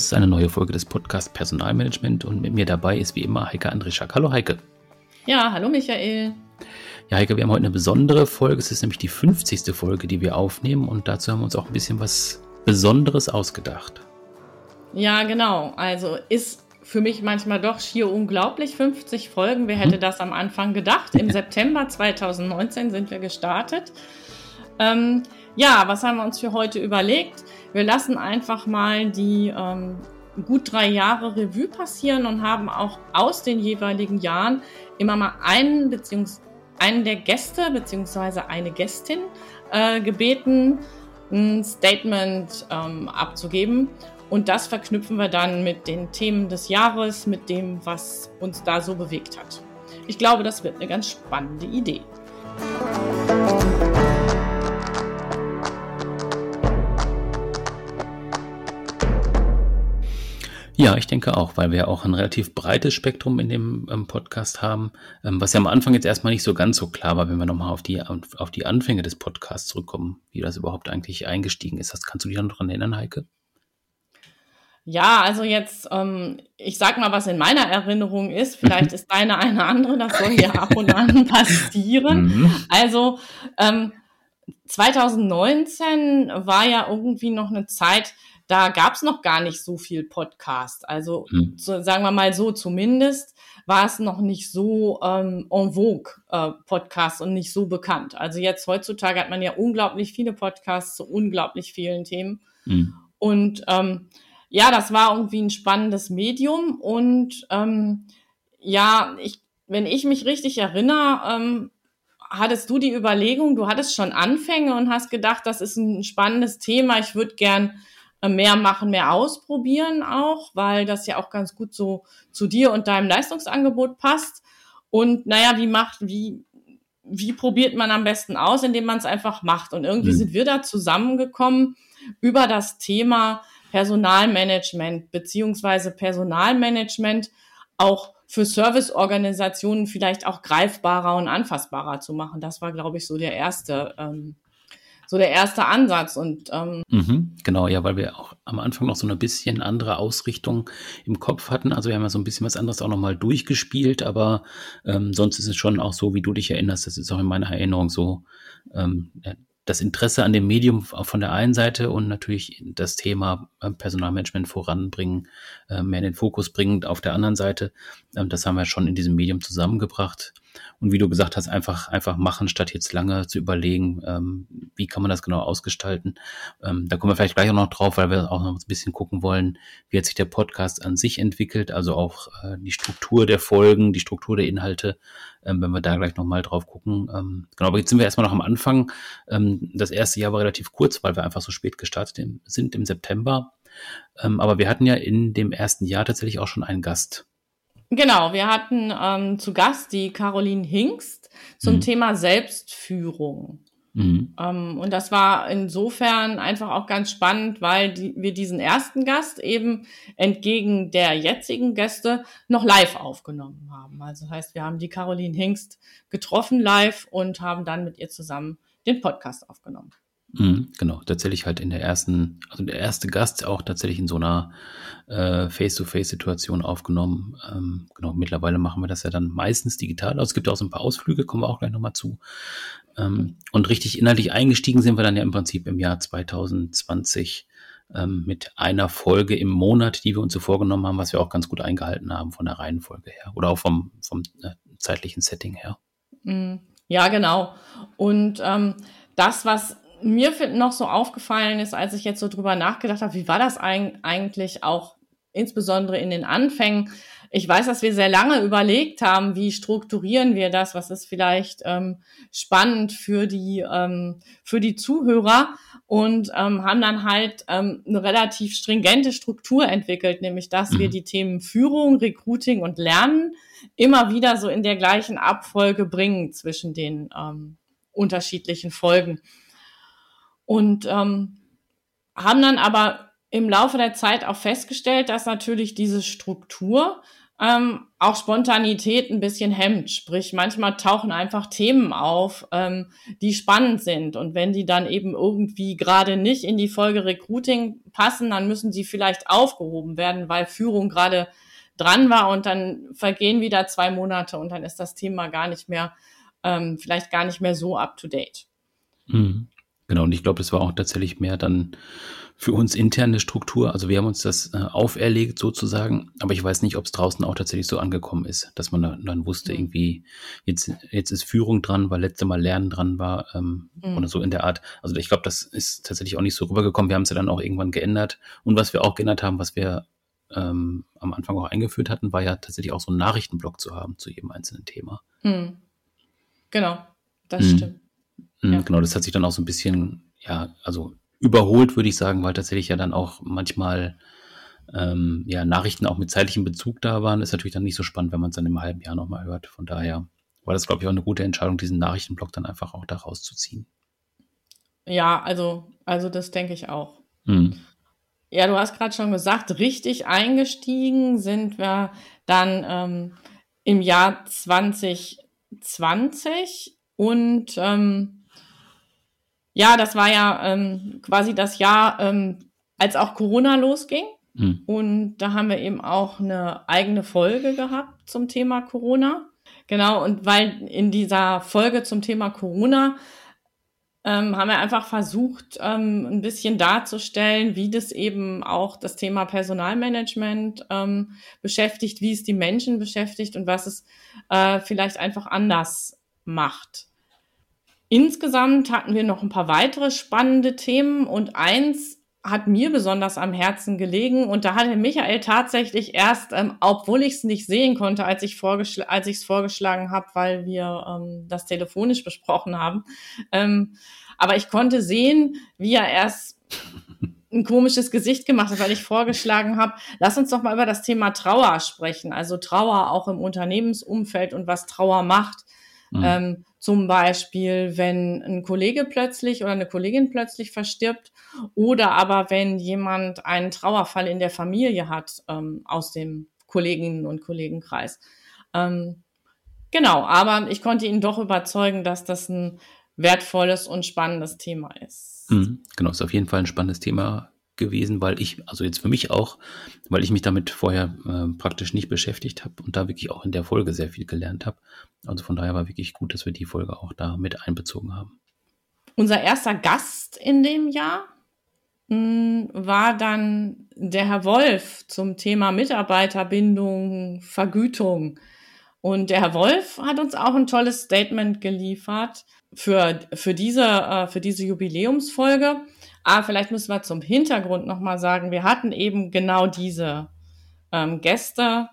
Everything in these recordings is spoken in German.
das ist eine neue Folge des Podcasts Personalmanagement und mit mir dabei ist wie immer Heike Andrischak. Hallo Heike. Ja, hallo Michael. Ja, Heike, wir haben heute eine besondere Folge. Es ist nämlich die 50. Folge, die wir aufnehmen und dazu haben wir uns auch ein bisschen was Besonderes ausgedacht. Ja, genau. Also ist für mich manchmal doch schier unglaublich. 50 Folgen. Wer hätte hm. das am Anfang gedacht? Im September 2019 sind wir gestartet. Ähm, ja, was haben wir uns für heute überlegt? Wir lassen einfach mal die ähm, gut drei Jahre Revue passieren und haben auch aus den jeweiligen Jahren immer mal einen beziehungsweise einen der Gäste beziehungsweise eine Gästin äh, gebeten, ein Statement ähm, abzugeben. Und das verknüpfen wir dann mit den Themen des Jahres, mit dem, was uns da so bewegt hat. Ich glaube, das wird eine ganz spannende Idee. Ja, ich denke auch, weil wir auch ein relativ breites Spektrum in dem ähm, Podcast haben, ähm, was ja am Anfang jetzt erstmal nicht so ganz so klar war, wenn wir nochmal auf die, auf die Anfänge des Podcasts zurückkommen, wie das überhaupt eigentlich eingestiegen ist. Das kannst du dich noch daran erinnern, Heike? Ja, also jetzt, ähm, ich sag mal, was in meiner Erinnerung ist, vielleicht ist deine eine andere, das soll ja ab und an passieren. Mhm. Also ähm, 2019 war ja irgendwie noch eine Zeit, da gab es noch gar nicht so viel Podcast. Also hm. so, sagen wir mal so, zumindest war es noch nicht so ähm, en vogue äh, Podcast und nicht so bekannt. Also jetzt heutzutage hat man ja unglaublich viele Podcasts zu unglaublich vielen Themen. Hm. Und ähm, ja, das war irgendwie ein spannendes Medium. Und ähm, ja, ich, wenn ich mich richtig erinnere, ähm, hattest du die Überlegung, du hattest schon Anfänge und hast gedacht, das ist ein spannendes Thema, ich würde gern mehr machen, mehr ausprobieren auch, weil das ja auch ganz gut so zu dir und deinem Leistungsangebot passt. Und naja, wie macht, wie, wie probiert man am besten aus, indem man es einfach macht? Und irgendwie mhm. sind wir da zusammengekommen über das Thema Personalmanagement beziehungsweise Personalmanagement auch für Serviceorganisationen vielleicht auch greifbarer und anfassbarer zu machen. Das war, glaube ich, so der erste ähm, so der erste Ansatz. Und ähm mhm, genau, ja, weil wir auch am Anfang noch so eine bisschen andere Ausrichtung im Kopf hatten. Also wir haben ja so ein bisschen was anderes auch nochmal durchgespielt, aber ähm, sonst ist es schon auch so, wie du dich erinnerst, das ist auch in meiner Erinnerung so, ähm, das Interesse an dem Medium von der einen Seite und natürlich das Thema äh, Personalmanagement voranbringen, äh, mehr in den Fokus bringen auf der anderen Seite. Ähm, das haben wir schon in diesem Medium zusammengebracht. Und wie du gesagt hast, einfach, einfach machen, statt jetzt lange zu überlegen, ähm, wie kann man das genau ausgestalten. Ähm, da kommen wir vielleicht gleich auch noch drauf, weil wir auch noch ein bisschen gucken wollen, wie hat sich der Podcast an sich entwickelt, also auch äh, die Struktur der Folgen, die Struktur der Inhalte, ähm, wenn wir da gleich nochmal drauf gucken. Ähm, genau, aber jetzt sind wir erstmal noch am Anfang. Ähm, das erste Jahr war relativ kurz, weil wir einfach so spät gestartet sind im September. Ähm, aber wir hatten ja in dem ersten Jahr tatsächlich auch schon einen Gast. Genau, wir hatten ähm, zu Gast die Caroline Hingst zum mhm. Thema Selbstführung. Mhm. Ähm, und das war insofern einfach auch ganz spannend, weil die, wir diesen ersten Gast eben entgegen der jetzigen Gäste noch live aufgenommen haben. Also das heißt, wir haben die Caroline Hingst getroffen live und haben dann mit ihr zusammen den Podcast aufgenommen. Mhm, genau, tatsächlich halt in der ersten, also der erste Gast auch tatsächlich in so einer äh, Face-to-Face-Situation aufgenommen. Ähm, genau, mittlerweile machen wir das ja dann meistens digital. Also es gibt auch so ein paar Ausflüge, kommen wir auch gleich nochmal zu. Ähm, und richtig inhaltlich eingestiegen sind wir dann ja im Prinzip im Jahr 2020 ähm, mit einer Folge im Monat, die wir uns so vorgenommen haben, was wir auch ganz gut eingehalten haben von der Reihenfolge her oder auch vom, vom äh, zeitlichen Setting her. Mhm. Ja, genau. Und ähm, das, was mir noch so aufgefallen ist, als ich jetzt so drüber nachgedacht habe, wie war das eigentlich auch insbesondere in den Anfängen. Ich weiß, dass wir sehr lange überlegt haben, wie strukturieren wir das, was ist vielleicht ähm, spannend für die, ähm, für die Zuhörer und ähm, haben dann halt ähm, eine relativ stringente Struktur entwickelt, nämlich dass mhm. wir die Themen Führung, Recruiting und Lernen immer wieder so in der gleichen Abfolge bringen zwischen den ähm, unterschiedlichen Folgen. Und ähm, haben dann aber im Laufe der Zeit auch festgestellt, dass natürlich diese Struktur ähm, auch Spontanität ein bisschen hemmt. Sprich, manchmal tauchen einfach Themen auf, ähm, die spannend sind. Und wenn die dann eben irgendwie gerade nicht in die Folge Recruiting passen, dann müssen sie vielleicht aufgehoben werden, weil Führung gerade dran war und dann vergehen wieder zwei Monate und dann ist das Thema gar nicht mehr, ähm, vielleicht gar nicht mehr so up to date. Mhm. Genau, und ich glaube, das war auch tatsächlich mehr dann für uns interne Struktur. Also wir haben uns das äh, auferlegt sozusagen, aber ich weiß nicht, ob es draußen auch tatsächlich so angekommen ist, dass man dann, dann wusste, mhm. irgendwie, jetzt, jetzt ist Führung dran, weil letzte Mal Lernen dran war ähm, mhm. oder so in der Art. Also ich glaube, das ist tatsächlich auch nicht so rübergekommen. Wir haben es ja dann auch irgendwann geändert. Und was wir auch geändert haben, was wir ähm, am Anfang auch eingeführt hatten, war ja tatsächlich auch so einen Nachrichtenblock zu haben zu jedem einzelnen Thema. Mhm. Genau, das mhm. stimmt. Mhm, ja. Genau, das hat sich dann auch so ein bisschen, ja, also überholt, würde ich sagen, weil tatsächlich ja dann auch manchmal ähm, ja, Nachrichten auch mit zeitlichem Bezug da waren. Ist natürlich dann nicht so spannend, wenn man es dann im halben Jahr nochmal hört. Von daher war das, glaube ich, auch eine gute Entscheidung, diesen Nachrichtenblock dann einfach auch da rauszuziehen. Ja, also, also das denke ich auch. Mhm. Ja, du hast gerade schon gesagt, richtig eingestiegen sind wir dann ähm, im Jahr 2020 und ähm, ja, das war ja ähm, quasi das Jahr, ähm, als auch Corona losging. Mhm. Und da haben wir eben auch eine eigene Folge gehabt zum Thema Corona. Genau, und weil in dieser Folge zum Thema Corona ähm, haben wir einfach versucht, ähm, ein bisschen darzustellen, wie das eben auch das Thema Personalmanagement ähm, beschäftigt, wie es die Menschen beschäftigt und was es äh, vielleicht einfach anders macht. Insgesamt hatten wir noch ein paar weitere spannende Themen und eins hat mir besonders am Herzen gelegen und da hatte Michael tatsächlich erst, ähm, obwohl ich es nicht sehen konnte, als ich vorgeschl es vorgeschlagen habe, weil wir ähm, das telefonisch besprochen haben, ähm, aber ich konnte sehen, wie er erst ein komisches Gesicht gemacht hat, weil ich vorgeschlagen habe, lass uns doch mal über das Thema Trauer sprechen, also Trauer auch im Unternehmensumfeld und was Trauer macht. Mhm. Ähm, zum Beispiel, wenn ein Kollege plötzlich oder eine Kollegin plötzlich verstirbt oder aber wenn jemand einen Trauerfall in der Familie hat ähm, aus dem Kolleginnen- und Kollegenkreis. Ähm, genau, aber ich konnte ihn doch überzeugen, dass das ein wertvolles und spannendes Thema ist. Mhm, genau, ist auf jeden Fall ein spannendes Thema gewesen, weil ich, also jetzt für mich auch, weil ich mich damit vorher äh, praktisch nicht beschäftigt habe und da wirklich auch in der Folge sehr viel gelernt habe. Also von daher war wirklich gut, dass wir die Folge auch da mit einbezogen haben. Unser erster Gast in dem Jahr hm, war dann der Herr Wolf zum Thema Mitarbeiterbindung, Vergütung. Und der Herr Wolf hat uns auch ein tolles Statement geliefert für, für, diese, äh, für diese Jubiläumsfolge. Ah, vielleicht müssen wir zum Hintergrund nochmal sagen, wir hatten eben genau diese ähm, Gäste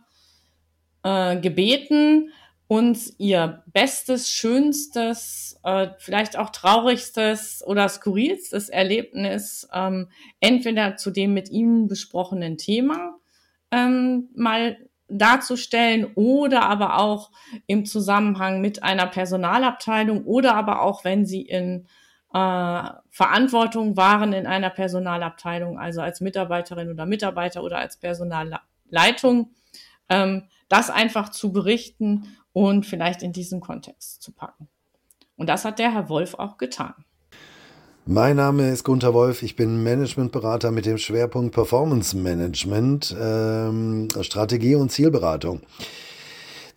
äh, gebeten, uns ihr bestes, schönstes, äh, vielleicht auch traurigstes oder skurrilstes Erlebnis ähm, entweder zu dem mit ihnen besprochenen Thema ähm, mal darzustellen oder aber auch im Zusammenhang mit einer Personalabteilung oder aber auch wenn sie in äh, Verantwortung waren in einer Personalabteilung, also als Mitarbeiterin oder Mitarbeiter oder als Personalleitung, ähm, das einfach zu berichten und vielleicht in diesen Kontext zu packen. Und das hat der Herr Wolf auch getan. Mein Name ist Gunther Wolf, ich bin Managementberater mit dem Schwerpunkt Performance Management, ähm, Strategie und Zielberatung.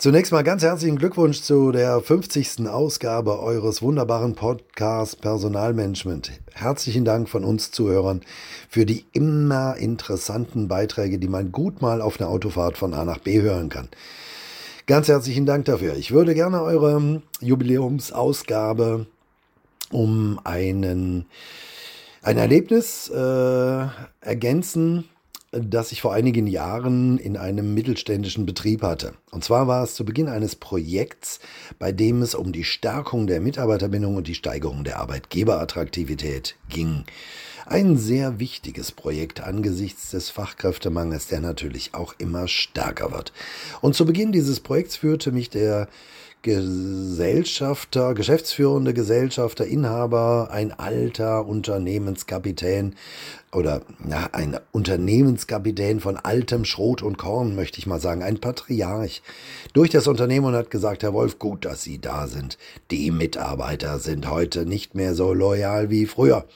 Zunächst mal ganz herzlichen Glückwunsch zu der 50. Ausgabe eures wunderbaren Podcasts Personalmanagement. Herzlichen Dank von uns Zuhörern für die immer interessanten Beiträge, die man gut mal auf einer Autofahrt von A nach B hören kann. Ganz herzlichen Dank dafür. Ich würde gerne eure Jubiläumsausgabe um einen, ein Erlebnis äh, ergänzen, das ich vor einigen Jahren in einem mittelständischen Betrieb hatte. Und zwar war es zu Beginn eines Projekts, bei dem es um die Stärkung der Mitarbeiterbindung und die Steigerung der Arbeitgeberattraktivität ging. Ein sehr wichtiges Projekt angesichts des Fachkräftemangels, der natürlich auch immer stärker wird. Und zu Beginn dieses Projekts führte mich der Gesellschafter, geschäftsführende Gesellschafter, Inhaber, ein alter Unternehmenskapitän oder ja, ein Unternehmenskapitän von altem Schrot und Korn, möchte ich mal sagen, ein Patriarch, durch das Unternehmen und hat gesagt, Herr Wolf, gut, dass Sie da sind. Die Mitarbeiter sind heute nicht mehr so loyal wie früher.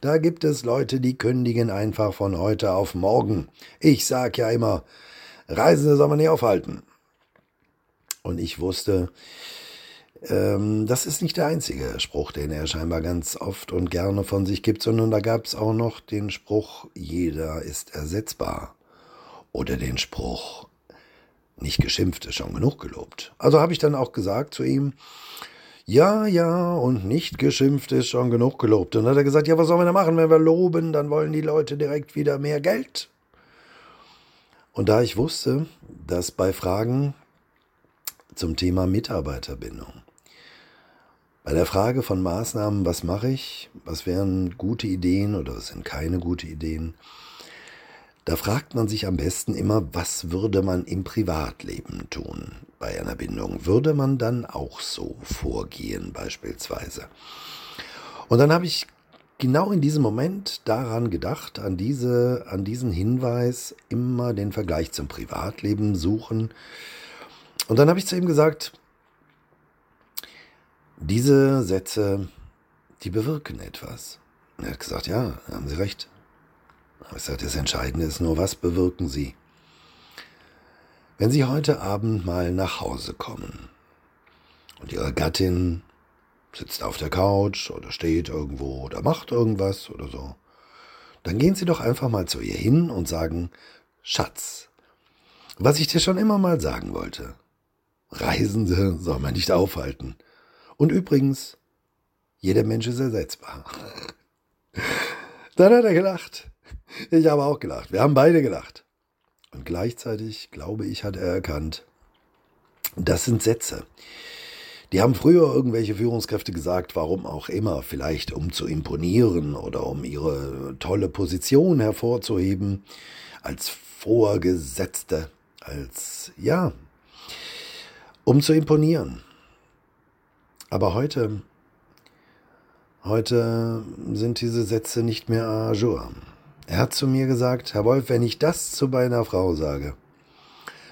Da gibt es Leute, die kündigen einfach von heute auf morgen. Ich sag ja immer, Reisende soll man nicht aufhalten. Und ich wusste, ähm, das ist nicht der einzige Spruch, den er scheinbar ganz oft und gerne von sich gibt, sondern da gab es auch noch den Spruch, jeder ist ersetzbar. Oder den Spruch, nicht geschimpft ist schon genug gelobt. Also habe ich dann auch gesagt zu ihm, ja, ja, und nicht geschimpft ist schon genug gelobt. Und dann hat er gesagt, ja, was sollen wir da machen, wenn wir loben, dann wollen die Leute direkt wieder mehr Geld. Und da ich wusste, dass bei Fragen zum Thema Mitarbeiterbindung, bei der Frage von Maßnahmen, was mache ich, was wären gute Ideen oder was sind keine gute Ideen, da fragt man sich am besten immer, was würde man im Privatleben tun bei einer Bindung? Würde man dann auch so vorgehen beispielsweise? Und dann habe ich genau in diesem Moment daran gedacht, an, diese, an diesen Hinweis, immer den Vergleich zum Privatleben suchen. Und dann habe ich zu ihm gesagt, diese Sätze, die bewirken etwas. Er hat gesagt, ja, haben Sie recht. Ich sagte, das Entscheidende ist nur, was bewirken Sie? Wenn Sie heute Abend mal nach Hause kommen und Ihre Gattin sitzt auf der Couch oder steht irgendwo oder macht irgendwas oder so, dann gehen Sie doch einfach mal zu ihr hin und sagen, Schatz, was ich dir schon immer mal sagen wollte, Reisende soll man nicht aufhalten. Und übrigens, jeder Mensch ist ersetzbar. Dann hat er gelacht. Ich habe auch gelacht. Wir haben beide gelacht. Und gleichzeitig, glaube ich, hat er erkannt, das sind Sätze, die haben früher irgendwelche Führungskräfte gesagt, warum auch immer, vielleicht um zu imponieren oder um ihre tolle Position hervorzuheben, als Vorgesetzte, als, ja, um zu imponieren. Aber heute, heute sind diese Sätze nicht mehr à jour. Er hat zu mir gesagt, Herr Wolf, wenn ich das zu meiner Frau sage,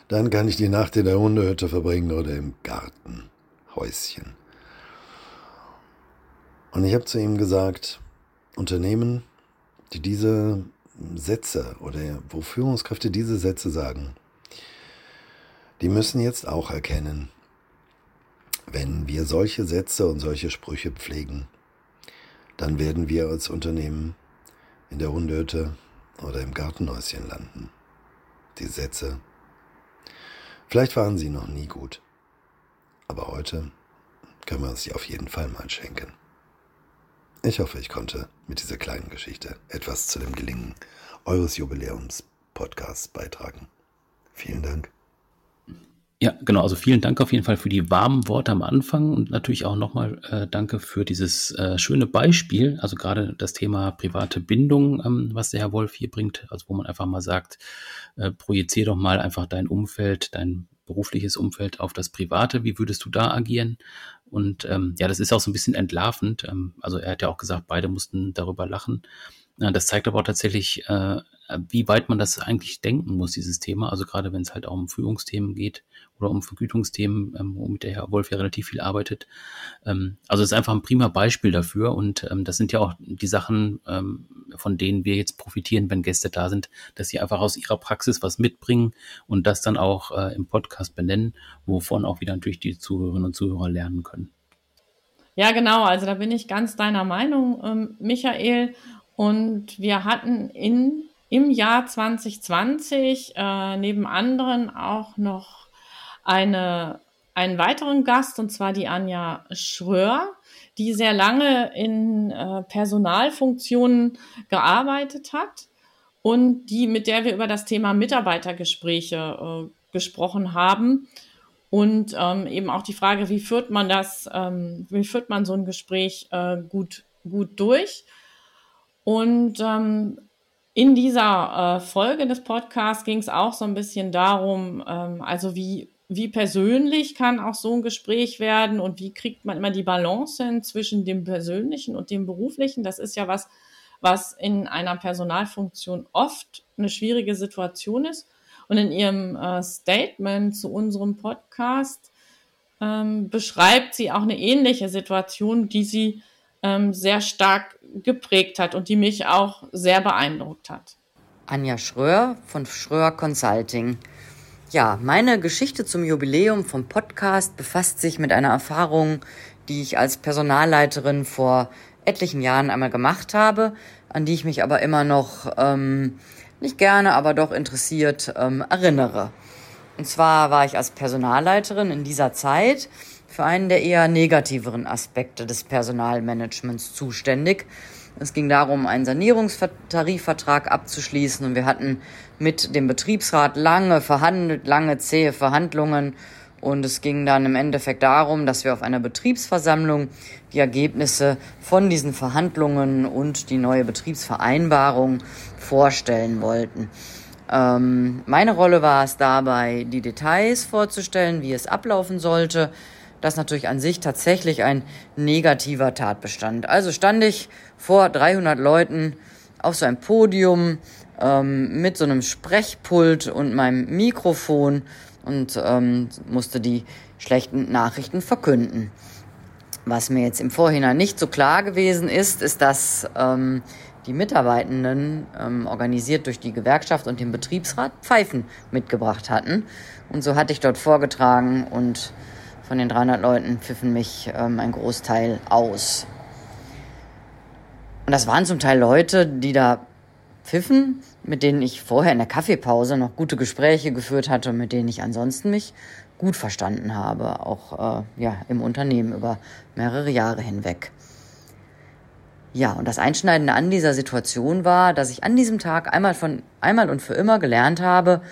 dann kann ich die Nacht in der Hundehütte verbringen oder im Garten. Häuschen. Und ich habe zu ihm gesagt, Unternehmen, die diese Sätze oder wo Führungskräfte diese Sätze sagen, die müssen jetzt auch erkennen, wenn wir solche Sätze und solche Sprüche pflegen, dann werden wir als Unternehmen in der Hundehütte oder im Gartenhäuschen landen. Die Sätze, vielleicht waren sie noch nie gut. Aber heute können wir uns sie auf jeden Fall mal schenken. Ich hoffe, ich konnte mit dieser kleinen Geschichte etwas zu dem Gelingen eures Jubiläums-Podcasts beitragen. Vielen Dank. Ja, genau. Also vielen Dank auf jeden Fall für die warmen Worte am Anfang und natürlich auch nochmal äh, danke für dieses äh, schöne Beispiel. Also gerade das Thema private Bindung, ähm, was der Herr Wolf hier bringt. Also wo man einfach mal sagt, äh, projizier doch mal einfach dein Umfeld, dein berufliches Umfeld auf das Private. Wie würdest du da agieren? Und ähm, ja, das ist auch so ein bisschen entlarvend. Ähm, also er hat ja auch gesagt, beide mussten darüber lachen. Ja, das zeigt aber auch tatsächlich, äh, wie weit man das eigentlich denken muss, dieses Thema. Also gerade wenn es halt auch um Führungsthemen geht oder um Vergütungsthemen, ähm, womit der Herr Wolf ja relativ viel arbeitet. Ähm, also es ist einfach ein prima Beispiel dafür und ähm, das sind ja auch die Sachen, ähm, von denen wir jetzt profitieren, wenn Gäste da sind, dass sie einfach aus ihrer Praxis was mitbringen und das dann auch äh, im Podcast benennen, wovon auch wieder natürlich die Zuhörerinnen und Zuhörer lernen können. Ja, genau. Also da bin ich ganz deiner Meinung, ähm, Michael. Und wir hatten in, im Jahr 2020 äh, neben anderen auch noch eine, einen weiteren Gast, und zwar die Anja Schröer, die sehr lange in äh, Personalfunktionen gearbeitet hat und die, mit der wir über das Thema Mitarbeitergespräche äh, gesprochen haben. Und ähm, eben auch die Frage, wie führt man das, ähm, wie führt man so ein Gespräch äh, gut, gut durch? Und ähm, in dieser äh, Folge des Podcasts ging es auch so ein bisschen darum, ähm, also wie, wie persönlich kann auch so ein Gespräch werden und wie kriegt man immer die Balance hin zwischen dem Persönlichen und dem Beruflichen? Das ist ja was, was in einer Personalfunktion oft eine schwierige Situation ist. Und in ihrem äh, Statement zu unserem Podcast ähm, beschreibt sie auch eine ähnliche Situation, die sie ähm, sehr stark geprägt hat und die mich auch sehr beeindruckt hat. Anja Schröer von Schröer Consulting. Ja, meine Geschichte zum Jubiläum vom Podcast befasst sich mit einer Erfahrung, die ich als Personalleiterin vor etlichen Jahren einmal gemacht habe, an die ich mich aber immer noch ähm, nicht gerne, aber doch interessiert ähm, erinnere. Und zwar war ich als Personalleiterin in dieser Zeit für einen der eher negativeren Aspekte des Personalmanagements zuständig. Es ging darum, einen Sanierungstarifvertrag abzuschließen und wir hatten mit dem Betriebsrat lange verhandelt, lange zähe Verhandlungen und es ging dann im Endeffekt darum, dass wir auf einer Betriebsversammlung die Ergebnisse von diesen Verhandlungen und die neue Betriebsvereinbarung vorstellen wollten. Ähm, meine Rolle war es dabei, die Details vorzustellen, wie es ablaufen sollte. Das natürlich an sich tatsächlich ein negativer Tatbestand. Also stand ich vor 300 Leuten auf so einem Podium ähm, mit so einem Sprechpult und meinem Mikrofon und ähm, musste die schlechten Nachrichten verkünden. Was mir jetzt im Vorhinein nicht so klar gewesen ist, ist, dass ähm, die Mitarbeitenden, ähm, organisiert durch die Gewerkschaft und den Betriebsrat, Pfeifen mitgebracht hatten. Und so hatte ich dort vorgetragen und von den 300 Leuten pfiffen mich ähm, ein Großteil aus. Und das waren zum Teil Leute, die da pfiffen, mit denen ich vorher in der Kaffeepause noch gute Gespräche geführt hatte und mit denen ich ansonsten mich gut verstanden habe, auch äh, ja, im Unternehmen über mehrere Jahre hinweg. Ja, und das Einschneidende an dieser Situation war, dass ich an diesem Tag einmal von einmal und für immer gelernt habe,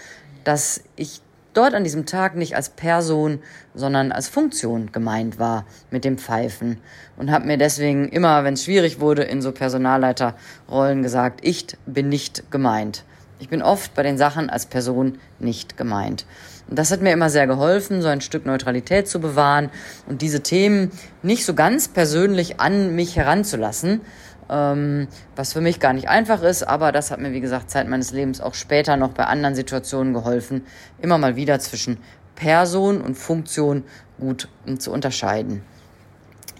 dass ich dort an diesem Tag nicht als Person, sondern als Funktion gemeint war mit dem Pfeifen und habe mir deswegen immer, wenn es schwierig wurde, in so Personalleiterrollen gesagt, ich bin nicht gemeint. Ich bin oft bei den Sachen als Person nicht gemeint. Und das hat mir immer sehr geholfen, so ein Stück Neutralität zu bewahren und diese Themen nicht so ganz persönlich an mich heranzulassen, ähm, was für mich gar nicht einfach ist, aber das hat mir, wie gesagt, Zeit meines Lebens auch später noch bei anderen Situationen geholfen, immer mal wieder zwischen Person und Funktion gut zu unterscheiden.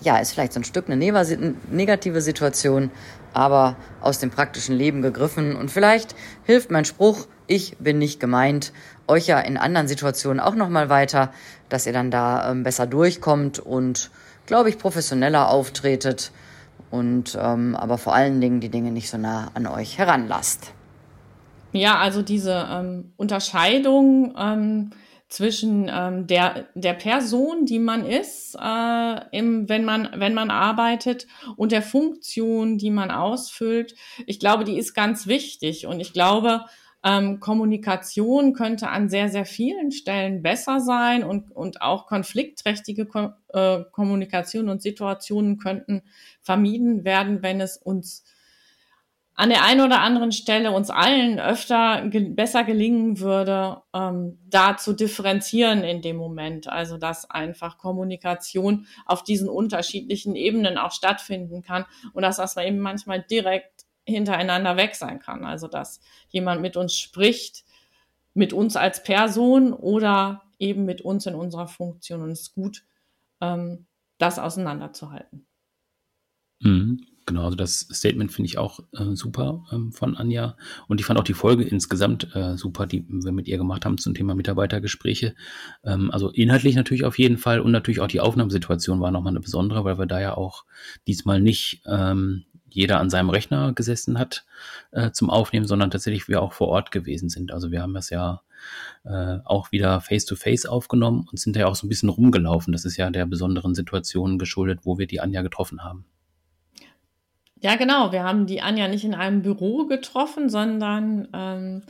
Ja, ist vielleicht so ein Stück eine negative Situation, aber aus dem praktischen Leben gegriffen und vielleicht hilft mein Spruch, ich bin nicht gemeint, euch ja in anderen Situationen auch nochmal weiter, dass ihr dann da ähm, besser durchkommt und, glaube ich, professioneller auftretet und ähm, aber vor allen Dingen die Dinge nicht so nah an euch heranlasst. Ja, also diese ähm, Unterscheidung ähm, zwischen ähm, der, der Person, die man ist, äh, im, wenn, man, wenn man arbeitet, und der Funktion, die man ausfüllt. Ich glaube, die ist ganz wichtig. Und ich glaube, ähm, Kommunikation könnte an sehr, sehr vielen Stellen besser sein und, und auch konfliktträchtige Ko äh, Kommunikation und Situationen könnten vermieden werden, wenn es uns an der einen oder anderen Stelle uns allen öfter ge besser gelingen würde, ähm, da zu differenzieren in dem Moment. Also dass einfach Kommunikation auf diesen unterschiedlichen Ebenen auch stattfinden kann und dass das eben manchmal direkt hintereinander weg sein kann. Also dass jemand mit uns spricht, mit uns als Person oder eben mit uns in unserer Funktion. Und es ist gut, ähm, das auseinanderzuhalten. Mhm. Genau, also das Statement finde ich auch äh, super ähm, von Anja. Und ich fand auch die Folge insgesamt äh, super, die wir mit ihr gemacht haben zum Thema Mitarbeitergespräche. Ähm, also inhaltlich natürlich auf jeden Fall und natürlich auch die Aufnahmesituation war nochmal eine besondere, weil wir da ja auch diesmal nicht ähm, jeder an seinem Rechner gesessen hat äh, zum Aufnehmen, sondern tatsächlich wir auch vor Ort gewesen sind. Also wir haben das ja äh, auch wieder face-to-face -face aufgenommen und sind ja auch so ein bisschen rumgelaufen. Das ist ja der besonderen Situation geschuldet, wo wir die Anja getroffen haben. Ja, genau. Wir haben die Anja nicht in einem Büro getroffen, sondern ähm,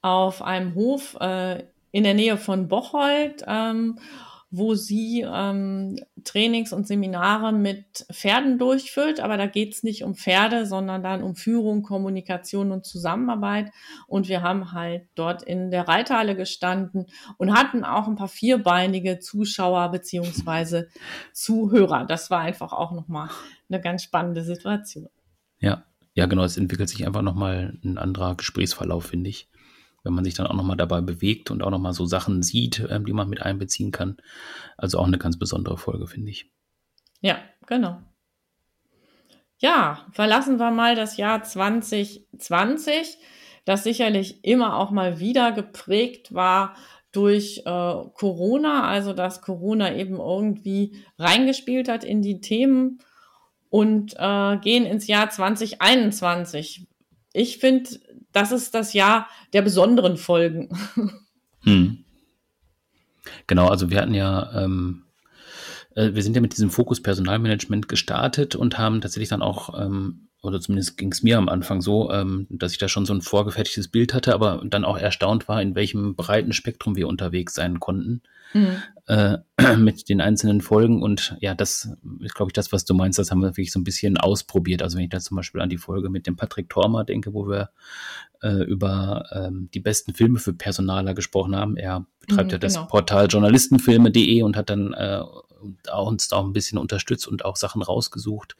auf einem Hof äh, in der Nähe von Bocholt. Ähm, wo sie ähm, Trainings und Seminare mit Pferden durchführt. Aber da geht es nicht um Pferde, sondern dann um Führung, Kommunikation und Zusammenarbeit. Und wir haben halt dort in der Reithalle gestanden und hatten auch ein paar vierbeinige Zuschauer beziehungsweise Zuhörer. Das war einfach auch nochmal eine ganz spannende Situation. Ja, ja, genau. Es entwickelt sich einfach nochmal ein anderer Gesprächsverlauf, finde ich wenn man sich dann auch nochmal dabei bewegt und auch nochmal so Sachen sieht, ähm, die man mit einbeziehen kann. Also auch eine ganz besondere Folge, finde ich. Ja, genau. Ja, verlassen wir mal das Jahr 2020, das sicherlich immer auch mal wieder geprägt war durch äh, Corona, also dass Corona eben irgendwie reingespielt hat in die Themen und äh, gehen ins Jahr 2021. Ich finde, das ist das Jahr der besonderen Folgen. Hm. Genau, also wir hatten ja, ähm, äh, wir sind ja mit diesem Fokus Personalmanagement gestartet und haben tatsächlich dann auch ähm, oder zumindest ging es mir am Anfang so, ähm, dass ich da schon so ein vorgefertigtes Bild hatte, aber dann auch erstaunt war, in welchem breiten Spektrum wir unterwegs sein konnten mhm. äh, mit den einzelnen Folgen. Und ja, das ist, glaube ich, das, was du meinst, das haben wir wirklich so ein bisschen ausprobiert. Also wenn ich da zum Beispiel an die Folge mit dem Patrick Tormer denke, wo wir äh, über ähm, die besten Filme für Personaler gesprochen haben. Er betreibt mhm, ja das genau. Portal journalistenfilme.de und hat dann äh, uns auch ein bisschen unterstützt und auch Sachen rausgesucht.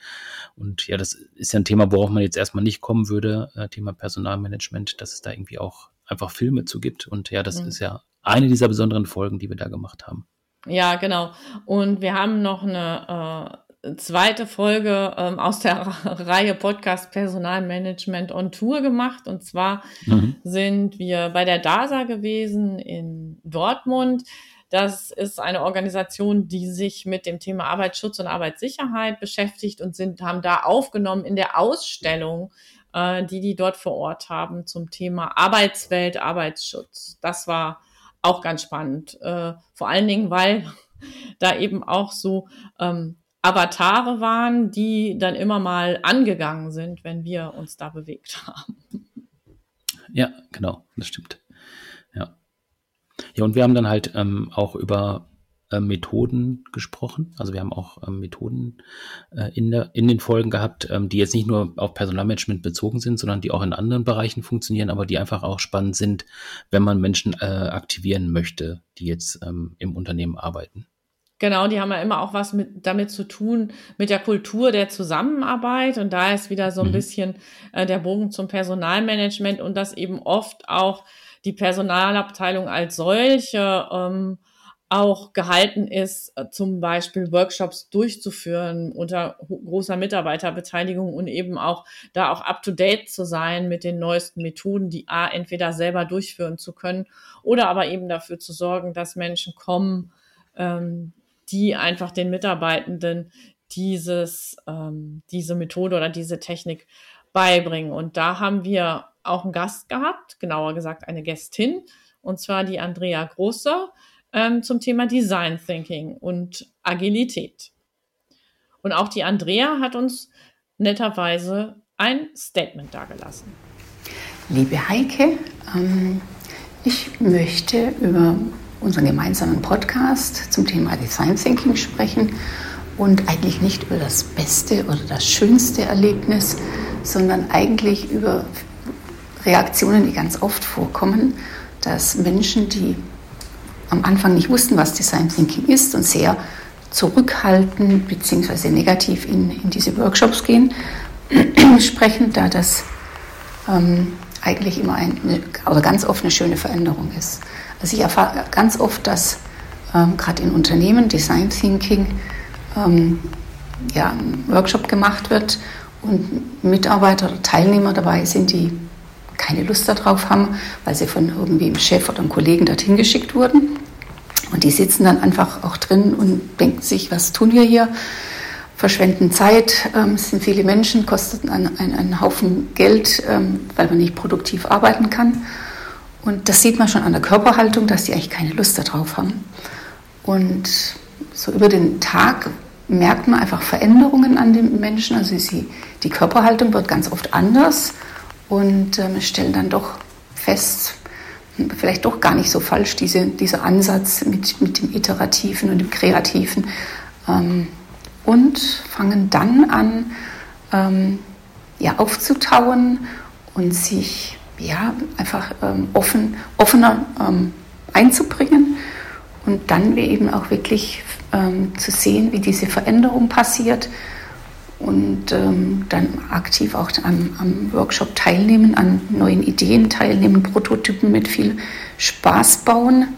Und ja, das ist ja ein Thema, worauf man jetzt erstmal nicht kommen würde, äh, Thema Personalmanagement, dass es da irgendwie auch einfach Filme zu gibt. Und ja, das mhm. ist ja eine dieser besonderen Folgen, die wir da gemacht haben. Ja, genau. Und wir haben noch eine äh, zweite Folge ähm, aus der Reihe Podcast Personalmanagement on Tour gemacht. Und zwar mhm. sind wir bei der DASA gewesen in Dortmund. Das ist eine Organisation, die sich mit dem Thema Arbeitsschutz und Arbeitssicherheit beschäftigt und sind, haben da aufgenommen in der Ausstellung, äh, die die dort vor Ort haben zum Thema Arbeitswelt, Arbeitsschutz. Das war auch ganz spannend. Äh, vor allen Dingen, weil da eben auch so ähm, Avatare waren, die dann immer mal angegangen sind, wenn wir uns da bewegt haben. Ja, genau, das stimmt. Ja, und wir haben dann halt ähm, auch über äh, Methoden gesprochen. Also wir haben auch ähm, Methoden äh, in, der, in den Folgen gehabt, ähm, die jetzt nicht nur auf Personalmanagement bezogen sind, sondern die auch in anderen Bereichen funktionieren, aber die einfach auch spannend sind, wenn man Menschen äh, aktivieren möchte, die jetzt ähm, im Unternehmen arbeiten. Genau, die haben ja immer auch was mit, damit zu tun, mit der Kultur der Zusammenarbeit. Und da ist wieder so ein mhm. bisschen äh, der Bogen zum Personalmanagement und das eben oft auch die Personalabteilung als solche ähm, auch gehalten ist, äh, zum Beispiel Workshops durchzuführen unter großer Mitarbeiterbeteiligung und eben auch da auch up-to-date zu sein mit den neuesten Methoden, die A, entweder selber durchführen zu können oder aber eben dafür zu sorgen, dass Menschen kommen, ähm, die einfach den Mitarbeitenden dieses, ähm, diese Methode oder diese Technik beibringen. Und da haben wir auch einen Gast gehabt, genauer gesagt eine Gästin, und zwar die Andrea Großer ähm, zum Thema Design Thinking und Agilität. Und auch die Andrea hat uns netterweise ein Statement dargelassen. Liebe Heike, ähm, ich möchte über unseren gemeinsamen Podcast zum Thema Design Thinking sprechen und eigentlich nicht über das beste oder das schönste Erlebnis, sondern eigentlich über Reaktionen, die ganz oft vorkommen, dass Menschen, die am Anfang nicht wussten, was Design Thinking ist und sehr zurückhaltend bzw. negativ in, in diese Workshops gehen, sprechen, da das ähm, eigentlich immer ein, oder ganz oft eine schöne Veränderung ist. Also ich erfahre ganz oft, dass ähm, gerade in Unternehmen Design Thinking ähm, ja, ein Workshop gemacht wird und Mitarbeiter oder Teilnehmer dabei sind, die keine Lust darauf haben, weil sie von irgendwie einem Chef oder einem Kollegen dorthin geschickt wurden. Und die sitzen dann einfach auch drin und denken sich, was tun wir hier? Verschwenden Zeit, ähm, es sind viele Menschen, kostet einen, einen, einen Haufen Geld, ähm, weil man nicht produktiv arbeiten kann. Und das sieht man schon an der Körperhaltung, dass die eigentlich keine Lust darauf haben. Und so über den Tag merkt man einfach Veränderungen an den Menschen. Also sie, die Körperhaltung wird ganz oft anders und ähm, stellen dann doch fest, vielleicht doch gar nicht so falsch, diese, dieser Ansatz mit, mit dem Iterativen und dem Kreativen. Ähm, und fangen dann an, ähm, ja, aufzutauen und sich ja, einfach ähm, offen, offener ähm, einzubringen und dann eben auch wirklich ähm, zu sehen, wie diese Veränderung passiert und ähm, dann aktiv auch am, am, Workshop teilnehmen, an neuen Ideen teilnehmen, Prototypen mit viel Spaß bauen.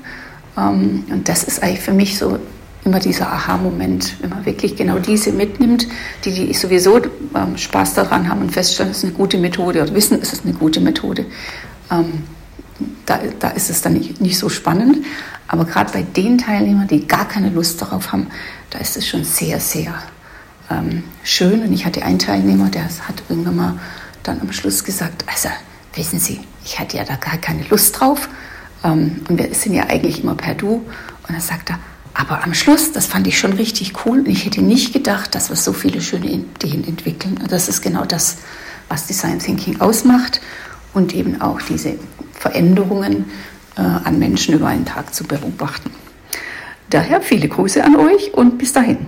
Ähm, und das ist eigentlich für mich so immer dieser Aha-Moment, wenn man wirklich genau diese mitnimmt, die, die sowieso ähm, Spaß daran haben und feststellen, es ist eine gute Methode oder wissen, es ist eine gute Methode. Ähm, da, da ist es dann nicht, nicht so spannend. Aber gerade bei den Teilnehmern, die gar keine Lust darauf haben, da ist es schon sehr, sehr ähm, schön. Und ich hatte einen Teilnehmer, der hat irgendwann mal dann am Schluss gesagt, also wissen Sie, ich hatte ja da gar keine Lust drauf. Ähm, und wir sind ja eigentlich immer per Du. Und dann sagt er, aber am Schluss, das fand ich schon richtig cool. Und ich hätte nicht gedacht, dass wir so viele schöne Ideen entwickeln. Und das ist genau das, was Design Thinking ausmacht und eben auch diese Veränderungen äh, an Menschen über einen Tag zu beobachten. Daher viele Grüße an euch und bis dahin.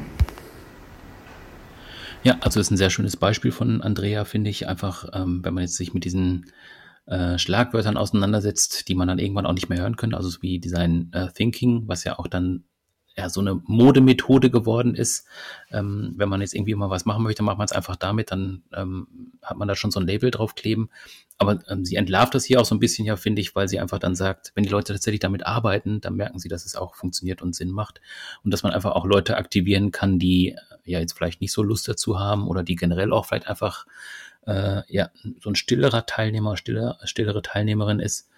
Ja, also ist ein sehr schönes Beispiel von Andrea, finde ich. Einfach, ähm, wenn man jetzt sich mit diesen äh, Schlagwörtern auseinandersetzt, die man dann irgendwann auch nicht mehr hören könnte, also so wie Design äh, Thinking, was ja auch dann ja, so eine Modemethode geworden ist. Ähm, wenn man jetzt irgendwie mal was machen möchte, macht man es einfach damit, dann ähm, hat man da schon so ein Label draufkleben. Aber ähm, sie entlarvt das hier auch so ein bisschen, ja, finde ich, weil sie einfach dann sagt, wenn die Leute tatsächlich damit arbeiten, dann merken sie, dass es auch funktioniert und Sinn macht. Und dass man einfach auch Leute aktivieren kann, die ja jetzt vielleicht nicht so Lust dazu haben oder die generell auch vielleicht einfach äh, ja so ein stillerer Teilnehmer, stiller, stillere Teilnehmerin ist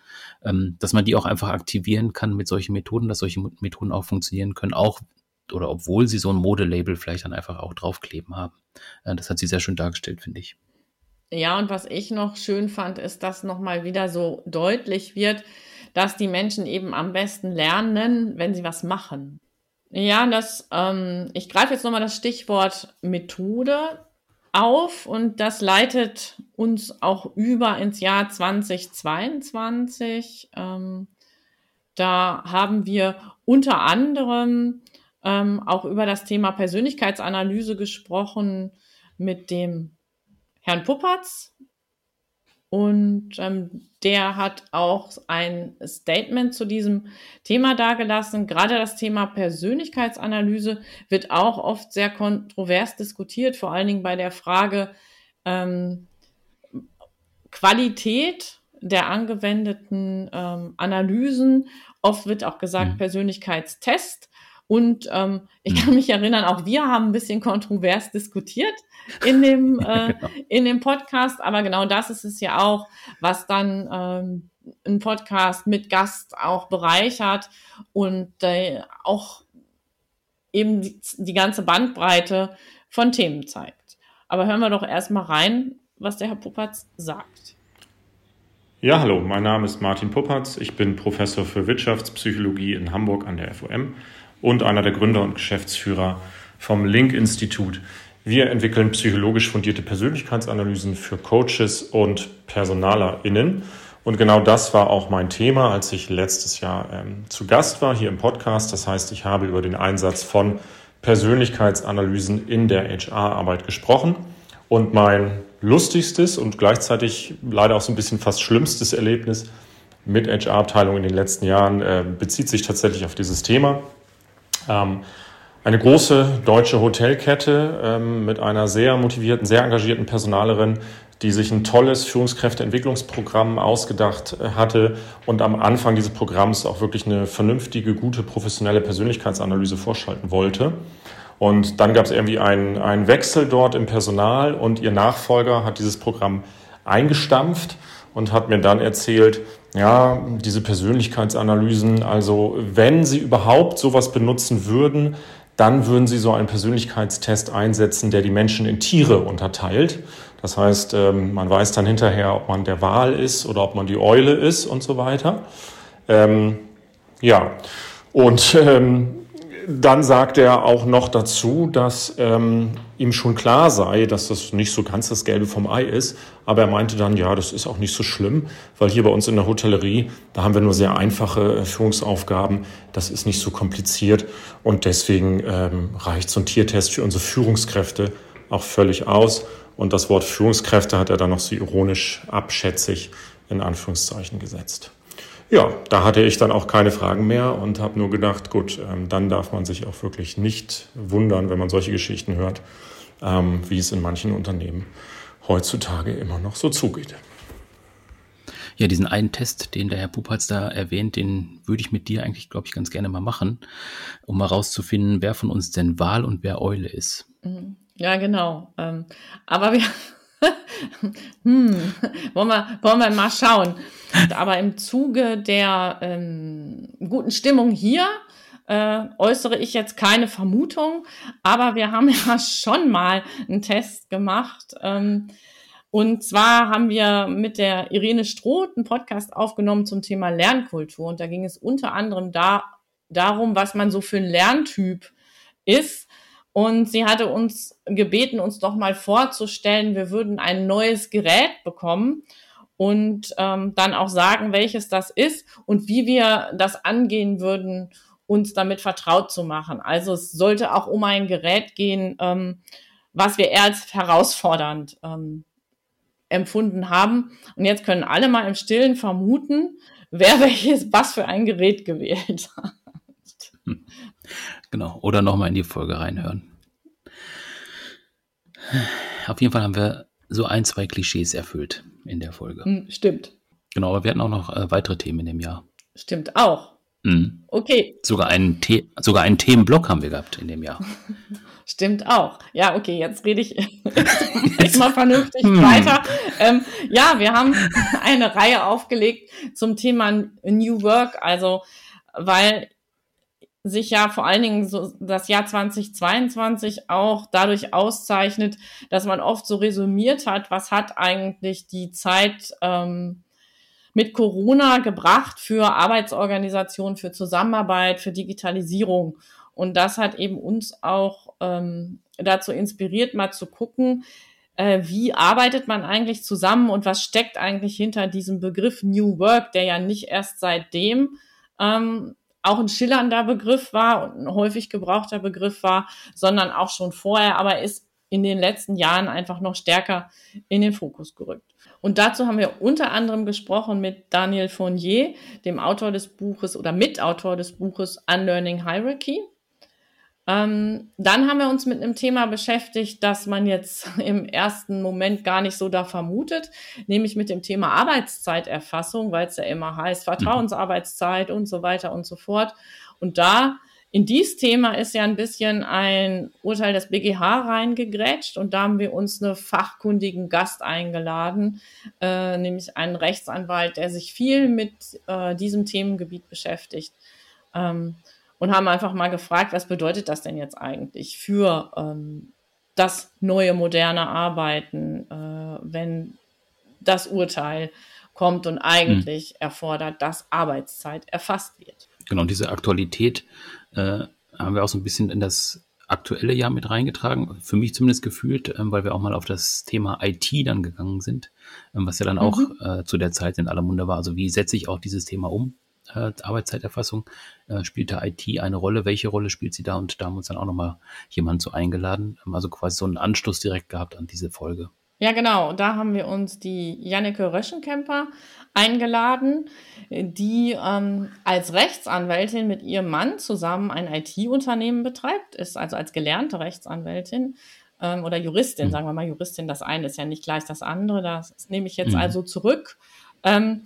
ähm, dass man die auch einfach aktivieren kann mit solchen Methoden, dass solche Methoden auch funktionieren können, auch oder obwohl sie so ein Modelabel vielleicht dann einfach auch draufkleben haben. Äh, das hat sie sehr schön dargestellt, finde ich. Ja, und was ich noch schön fand, ist, dass nochmal wieder so deutlich wird, dass die Menschen eben am besten lernen, wenn sie was machen. Ja, das, ähm, ich greife jetzt nochmal das Stichwort Methode auf und das leitet uns auch über ins Jahr 2022. Ähm, da haben wir unter anderem ähm, auch über das Thema Persönlichkeitsanalyse gesprochen mit dem Herrn Puppatz, und ähm, der hat auch ein Statement zu diesem Thema dargelassen. Gerade das Thema Persönlichkeitsanalyse wird auch oft sehr kontrovers diskutiert, vor allen Dingen bei der Frage ähm, Qualität der angewendeten ähm, Analysen. Oft wird auch gesagt mhm. Persönlichkeitstest. Und ähm, ich kann mhm. mich erinnern, auch wir haben ein bisschen kontrovers diskutiert in dem, äh, genau. in dem Podcast. Aber genau das ist es ja auch, was dann ähm, ein Podcast mit Gast auch bereichert und äh, auch eben die, die ganze Bandbreite von Themen zeigt. Aber hören wir doch erstmal rein, was der Herr Puppatz sagt. Ja, hallo, mein Name ist Martin Puppatz. Ich bin Professor für Wirtschaftspsychologie in Hamburg an der FOM und einer der Gründer und Geschäftsführer vom Link-Institut. Wir entwickeln psychologisch fundierte Persönlichkeitsanalysen für Coaches und PersonalerInnen. Und genau das war auch mein Thema, als ich letztes Jahr ähm, zu Gast war hier im Podcast. Das heißt, ich habe über den Einsatz von Persönlichkeitsanalysen in der HR-Arbeit gesprochen. Und mein lustigstes und gleichzeitig leider auch so ein bisschen fast schlimmstes Erlebnis mit HR-Abteilung in den letzten Jahren äh, bezieht sich tatsächlich auf dieses Thema. Ähm, eine große deutsche Hotelkette ähm, mit einer sehr motivierten, sehr engagierten Personalerin, die sich ein tolles Führungskräfteentwicklungsprogramm ausgedacht äh, hatte und am Anfang dieses Programms auch wirklich eine vernünftige, gute, professionelle Persönlichkeitsanalyse vorschalten wollte. Und dann gab es irgendwie einen, einen Wechsel dort im Personal und ihr Nachfolger hat dieses Programm eingestampft und hat mir dann erzählt, ja, diese Persönlichkeitsanalysen, also wenn Sie überhaupt sowas benutzen würden, dann würden Sie so einen Persönlichkeitstest einsetzen, der die Menschen in Tiere unterteilt. Das heißt, ähm, man weiß dann hinterher, ob man der Wal ist oder ob man die Eule ist und so weiter. Ähm, ja, und ähm, dann sagt er auch noch dazu, dass ähm, ihm schon klar sei, dass das nicht so ganz das Gelbe vom Ei ist. Aber er meinte dann, ja, das ist auch nicht so schlimm, weil hier bei uns in der Hotellerie, da haben wir nur sehr einfache äh, Führungsaufgaben. Das ist nicht so kompliziert. Und deswegen ähm, reicht so ein Tiertest für unsere Führungskräfte auch völlig aus. Und das Wort Führungskräfte hat er dann noch so ironisch abschätzig in Anführungszeichen gesetzt. Ja, da hatte ich dann auch keine Fragen mehr und habe nur gedacht, gut, ähm, dann darf man sich auch wirklich nicht wundern, wenn man solche Geschichten hört, ähm, wie es in manchen Unternehmen heutzutage immer noch so zugeht. Ja, diesen einen Test, den der Herr Pupatz da erwähnt, den würde ich mit dir eigentlich, glaube ich, ganz gerne mal machen, um mal rauszufinden, wer von uns denn Wal und wer Eule ist. Mhm. Ja, genau. Ähm, aber wir, hm, wollen wir, wollen wir mal schauen. Aber im Zuge der ähm, guten Stimmung hier äh, äußere ich jetzt keine Vermutung, aber wir haben ja schon mal einen Test gemacht. Ähm, und zwar haben wir mit der Irene Stroh einen Podcast aufgenommen zum Thema Lernkultur. Und da ging es unter anderem da, darum, was man so für ein Lerntyp ist. Und sie hatte uns gebeten, uns doch mal vorzustellen, wir würden ein neues Gerät bekommen und ähm, dann auch sagen, welches das ist und wie wir das angehen würden, uns damit vertraut zu machen. Also es sollte auch um ein Gerät gehen, ähm, was wir eher als herausfordernd ähm, empfunden haben. Und jetzt können alle mal im Stillen vermuten, wer welches, was für ein Gerät gewählt hat. Genau, oder nochmal in die Folge reinhören. Auf jeden Fall haben wir so ein, zwei Klischees erfüllt in der Folge. Hm, stimmt. Genau, aber wir hatten auch noch äh, weitere Themen in dem Jahr. Stimmt auch. Mhm. Okay. Sogar einen, The sogar einen Themenblock haben wir gehabt in dem Jahr. Stimmt auch. Ja, okay, jetzt rede ich jetzt mal vernünftig hm. weiter. Ähm, ja, wir haben eine Reihe aufgelegt zum Thema New Work, also weil sich ja vor allen Dingen so das Jahr 2022 auch dadurch auszeichnet, dass man oft so resümiert hat, was hat eigentlich die Zeit ähm, mit Corona gebracht für Arbeitsorganisation, für Zusammenarbeit, für Digitalisierung. Und das hat eben uns auch ähm, dazu inspiriert, mal zu gucken, äh, wie arbeitet man eigentlich zusammen und was steckt eigentlich hinter diesem Begriff New Work, der ja nicht erst seitdem ähm, auch ein schillernder Begriff war und ein häufig gebrauchter Begriff war, sondern auch schon vorher, aber ist in den letzten Jahren einfach noch stärker in den Fokus gerückt. Und dazu haben wir unter anderem gesprochen mit Daniel Fournier, dem Autor des Buches oder Mitautor des Buches Unlearning Hierarchy. Ähm, dann haben wir uns mit einem Thema beschäftigt, das man jetzt im ersten Moment gar nicht so da vermutet, nämlich mit dem Thema Arbeitszeiterfassung, weil es ja immer heißt Vertrauensarbeitszeit und so weiter und so fort. Und da in dieses Thema ist ja ein bisschen ein Urteil des BGH reingegrätscht und da haben wir uns eine fachkundigen Gast eingeladen, äh, nämlich einen Rechtsanwalt, der sich viel mit äh, diesem Themengebiet beschäftigt. Ähm, und haben einfach mal gefragt, was bedeutet das denn jetzt eigentlich für ähm, das neue moderne Arbeiten, äh, wenn das Urteil kommt und eigentlich hm. erfordert, dass Arbeitszeit erfasst wird. Genau, und diese Aktualität äh, haben wir auch so ein bisschen in das aktuelle Jahr mit reingetragen, für mich zumindest gefühlt, ähm, weil wir auch mal auf das Thema IT dann gegangen sind, ähm, was ja dann mhm. auch äh, zu der Zeit in aller Munde war. Also wie setze ich auch dieses Thema um? Äh, Arbeitszeiterfassung, äh, spielt da IT eine Rolle? Welche Rolle spielt sie da? Und da haben wir uns dann auch nochmal jemanden so eingeladen, ähm, also quasi so einen Anschluss direkt gehabt an diese Folge. Ja, genau. Da haben wir uns die Janneke Röschenkemper eingeladen, die ähm, als Rechtsanwältin mit ihrem Mann zusammen ein IT-Unternehmen betreibt, ist also als gelernte Rechtsanwältin ähm, oder Juristin, mhm. sagen wir mal Juristin, das eine ist ja nicht gleich das andere, das nehme ich jetzt mhm. also zurück. Ähm,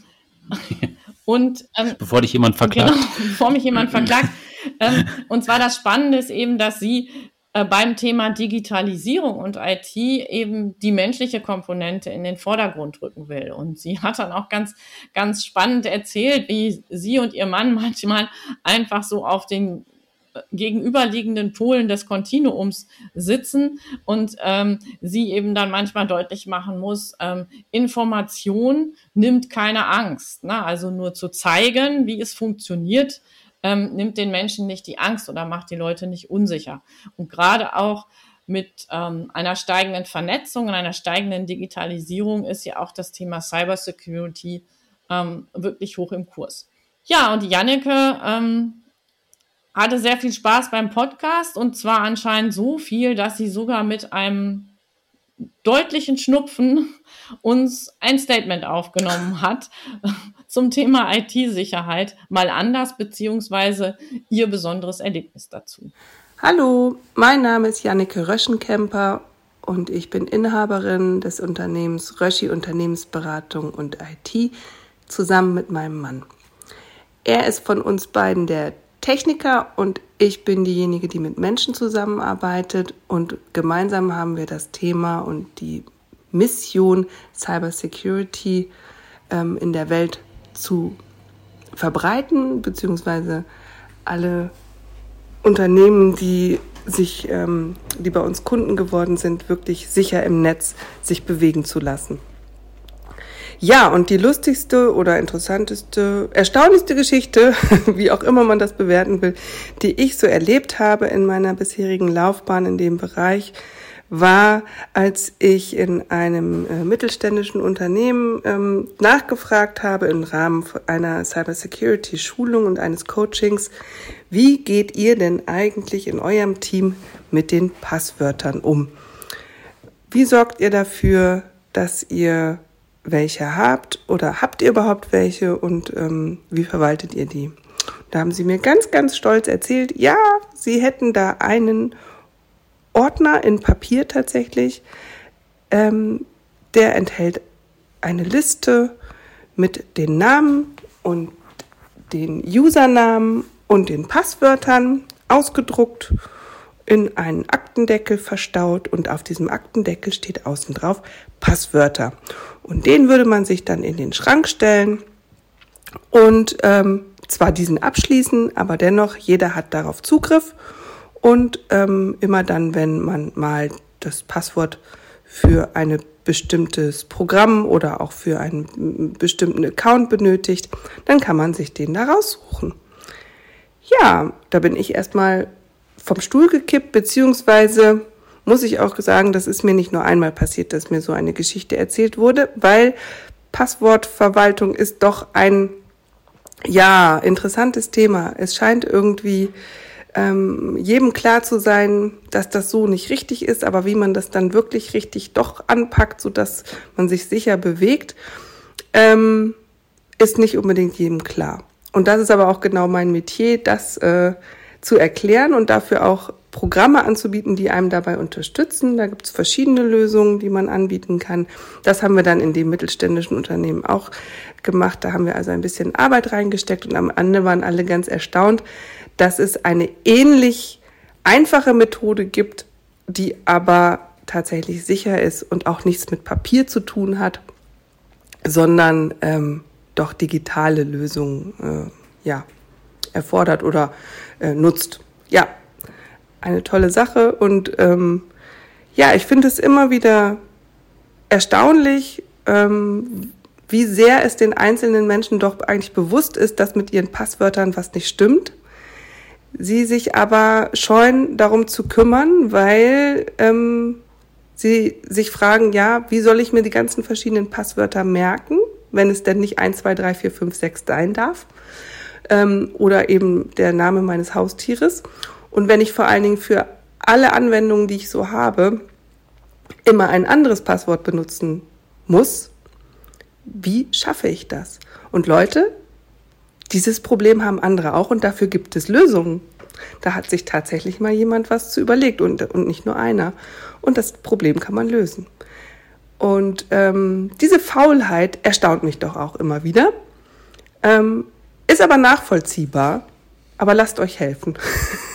und ähm, bevor dich jemand verklagt. Genau, bevor mich jemand verklagt. ähm, und zwar das Spannende ist eben, dass sie äh, beim Thema Digitalisierung und IT eben die menschliche Komponente in den Vordergrund rücken will. Und sie hat dann auch ganz, ganz spannend erzählt, wie sie und ihr Mann manchmal einfach so auf den gegenüberliegenden Polen des Kontinuums sitzen und ähm, sie eben dann manchmal deutlich machen muss, ähm, Information nimmt keine Angst. Ne? Also nur zu zeigen, wie es funktioniert, ähm, nimmt den Menschen nicht die Angst oder macht die Leute nicht unsicher. Und gerade auch mit ähm, einer steigenden Vernetzung und einer steigenden Digitalisierung ist ja auch das Thema Cybersecurity ähm, wirklich hoch im Kurs. Ja, und Janneke ähm, hatte sehr viel Spaß beim Podcast und zwar anscheinend so viel, dass sie sogar mit einem deutlichen Schnupfen uns ein Statement aufgenommen hat zum Thema IT-Sicherheit, mal anders, beziehungsweise ihr besonderes Erlebnis dazu. Hallo, mein Name ist Janneke Röschenkemper und ich bin Inhaberin des Unternehmens Röschi Unternehmensberatung und IT zusammen mit meinem Mann. Er ist von uns beiden der Techniker und ich bin diejenige, die mit Menschen zusammenarbeitet und gemeinsam haben wir das Thema und die Mission Cybersecurity ähm, in der Welt zu verbreiten, beziehungsweise alle Unternehmen, die sich, ähm, die bei uns Kunden geworden sind, wirklich sicher im Netz sich bewegen zu lassen. Ja, und die lustigste oder interessanteste, erstaunlichste Geschichte, wie auch immer man das bewerten will, die ich so erlebt habe in meiner bisherigen Laufbahn in dem Bereich, war, als ich in einem äh, mittelständischen Unternehmen ähm, nachgefragt habe im Rahmen einer Cybersecurity-Schulung und eines Coachings, wie geht ihr denn eigentlich in eurem Team mit den Passwörtern um? Wie sorgt ihr dafür, dass ihr welche habt oder habt ihr überhaupt welche und ähm, wie verwaltet ihr die? Da haben sie mir ganz, ganz stolz erzählt, ja, sie hätten da einen Ordner in Papier tatsächlich, ähm, der enthält eine Liste mit den Namen und den Usernamen und den Passwörtern ausgedruckt in einen Aktendeckel verstaut und auf diesem Aktendeckel steht außen drauf Passwörter. Und den würde man sich dann in den Schrank stellen und ähm, zwar diesen abschließen, aber dennoch jeder hat darauf Zugriff und ähm, immer dann, wenn man mal das Passwort für ein bestimmtes Programm oder auch für einen bestimmten Account benötigt, dann kann man sich den da raussuchen. Ja, da bin ich erstmal vom Stuhl gekippt, beziehungsweise muss ich auch sagen, das ist mir nicht nur einmal passiert, dass mir so eine Geschichte erzählt wurde, weil Passwortverwaltung ist doch ein, ja, interessantes Thema. Es scheint irgendwie ähm, jedem klar zu sein, dass das so nicht richtig ist, aber wie man das dann wirklich richtig doch anpackt, so dass man sich sicher bewegt, ähm, ist nicht unbedingt jedem klar. Und das ist aber auch genau mein Metier, das äh, zu erklären und dafür auch Programme anzubieten, die einem dabei unterstützen. Da gibt es verschiedene Lösungen, die man anbieten kann. Das haben wir dann in dem mittelständischen Unternehmen auch gemacht. Da haben wir also ein bisschen Arbeit reingesteckt und am Ende waren alle ganz erstaunt, dass es eine ähnlich einfache Methode gibt, die aber tatsächlich sicher ist und auch nichts mit Papier zu tun hat, sondern ähm, doch digitale Lösungen äh, ja, erfordert oder äh, nutzt. Ja, eine tolle Sache und ähm, ja, ich finde es immer wieder erstaunlich, ähm, wie sehr es den einzelnen Menschen doch eigentlich bewusst ist, dass mit ihren Passwörtern was nicht stimmt. Sie sich aber scheuen, darum zu kümmern, weil ähm, sie sich fragen, ja, wie soll ich mir die ganzen verschiedenen Passwörter merken, wenn es denn nicht 1, 2, 3, 4, 5, 6 sein darf? Ähm, oder eben der Name meines Haustieres. Und wenn ich vor allen Dingen für alle Anwendungen, die ich so habe, immer ein anderes Passwort benutzen muss, wie schaffe ich das? Und Leute, dieses Problem haben andere auch und dafür gibt es Lösungen. Da hat sich tatsächlich mal jemand was zu überlegt und, und nicht nur einer. Und das Problem kann man lösen. Und ähm, diese Faulheit erstaunt mich doch auch immer wieder. Ähm, ist aber nachvollziehbar, aber lasst euch helfen.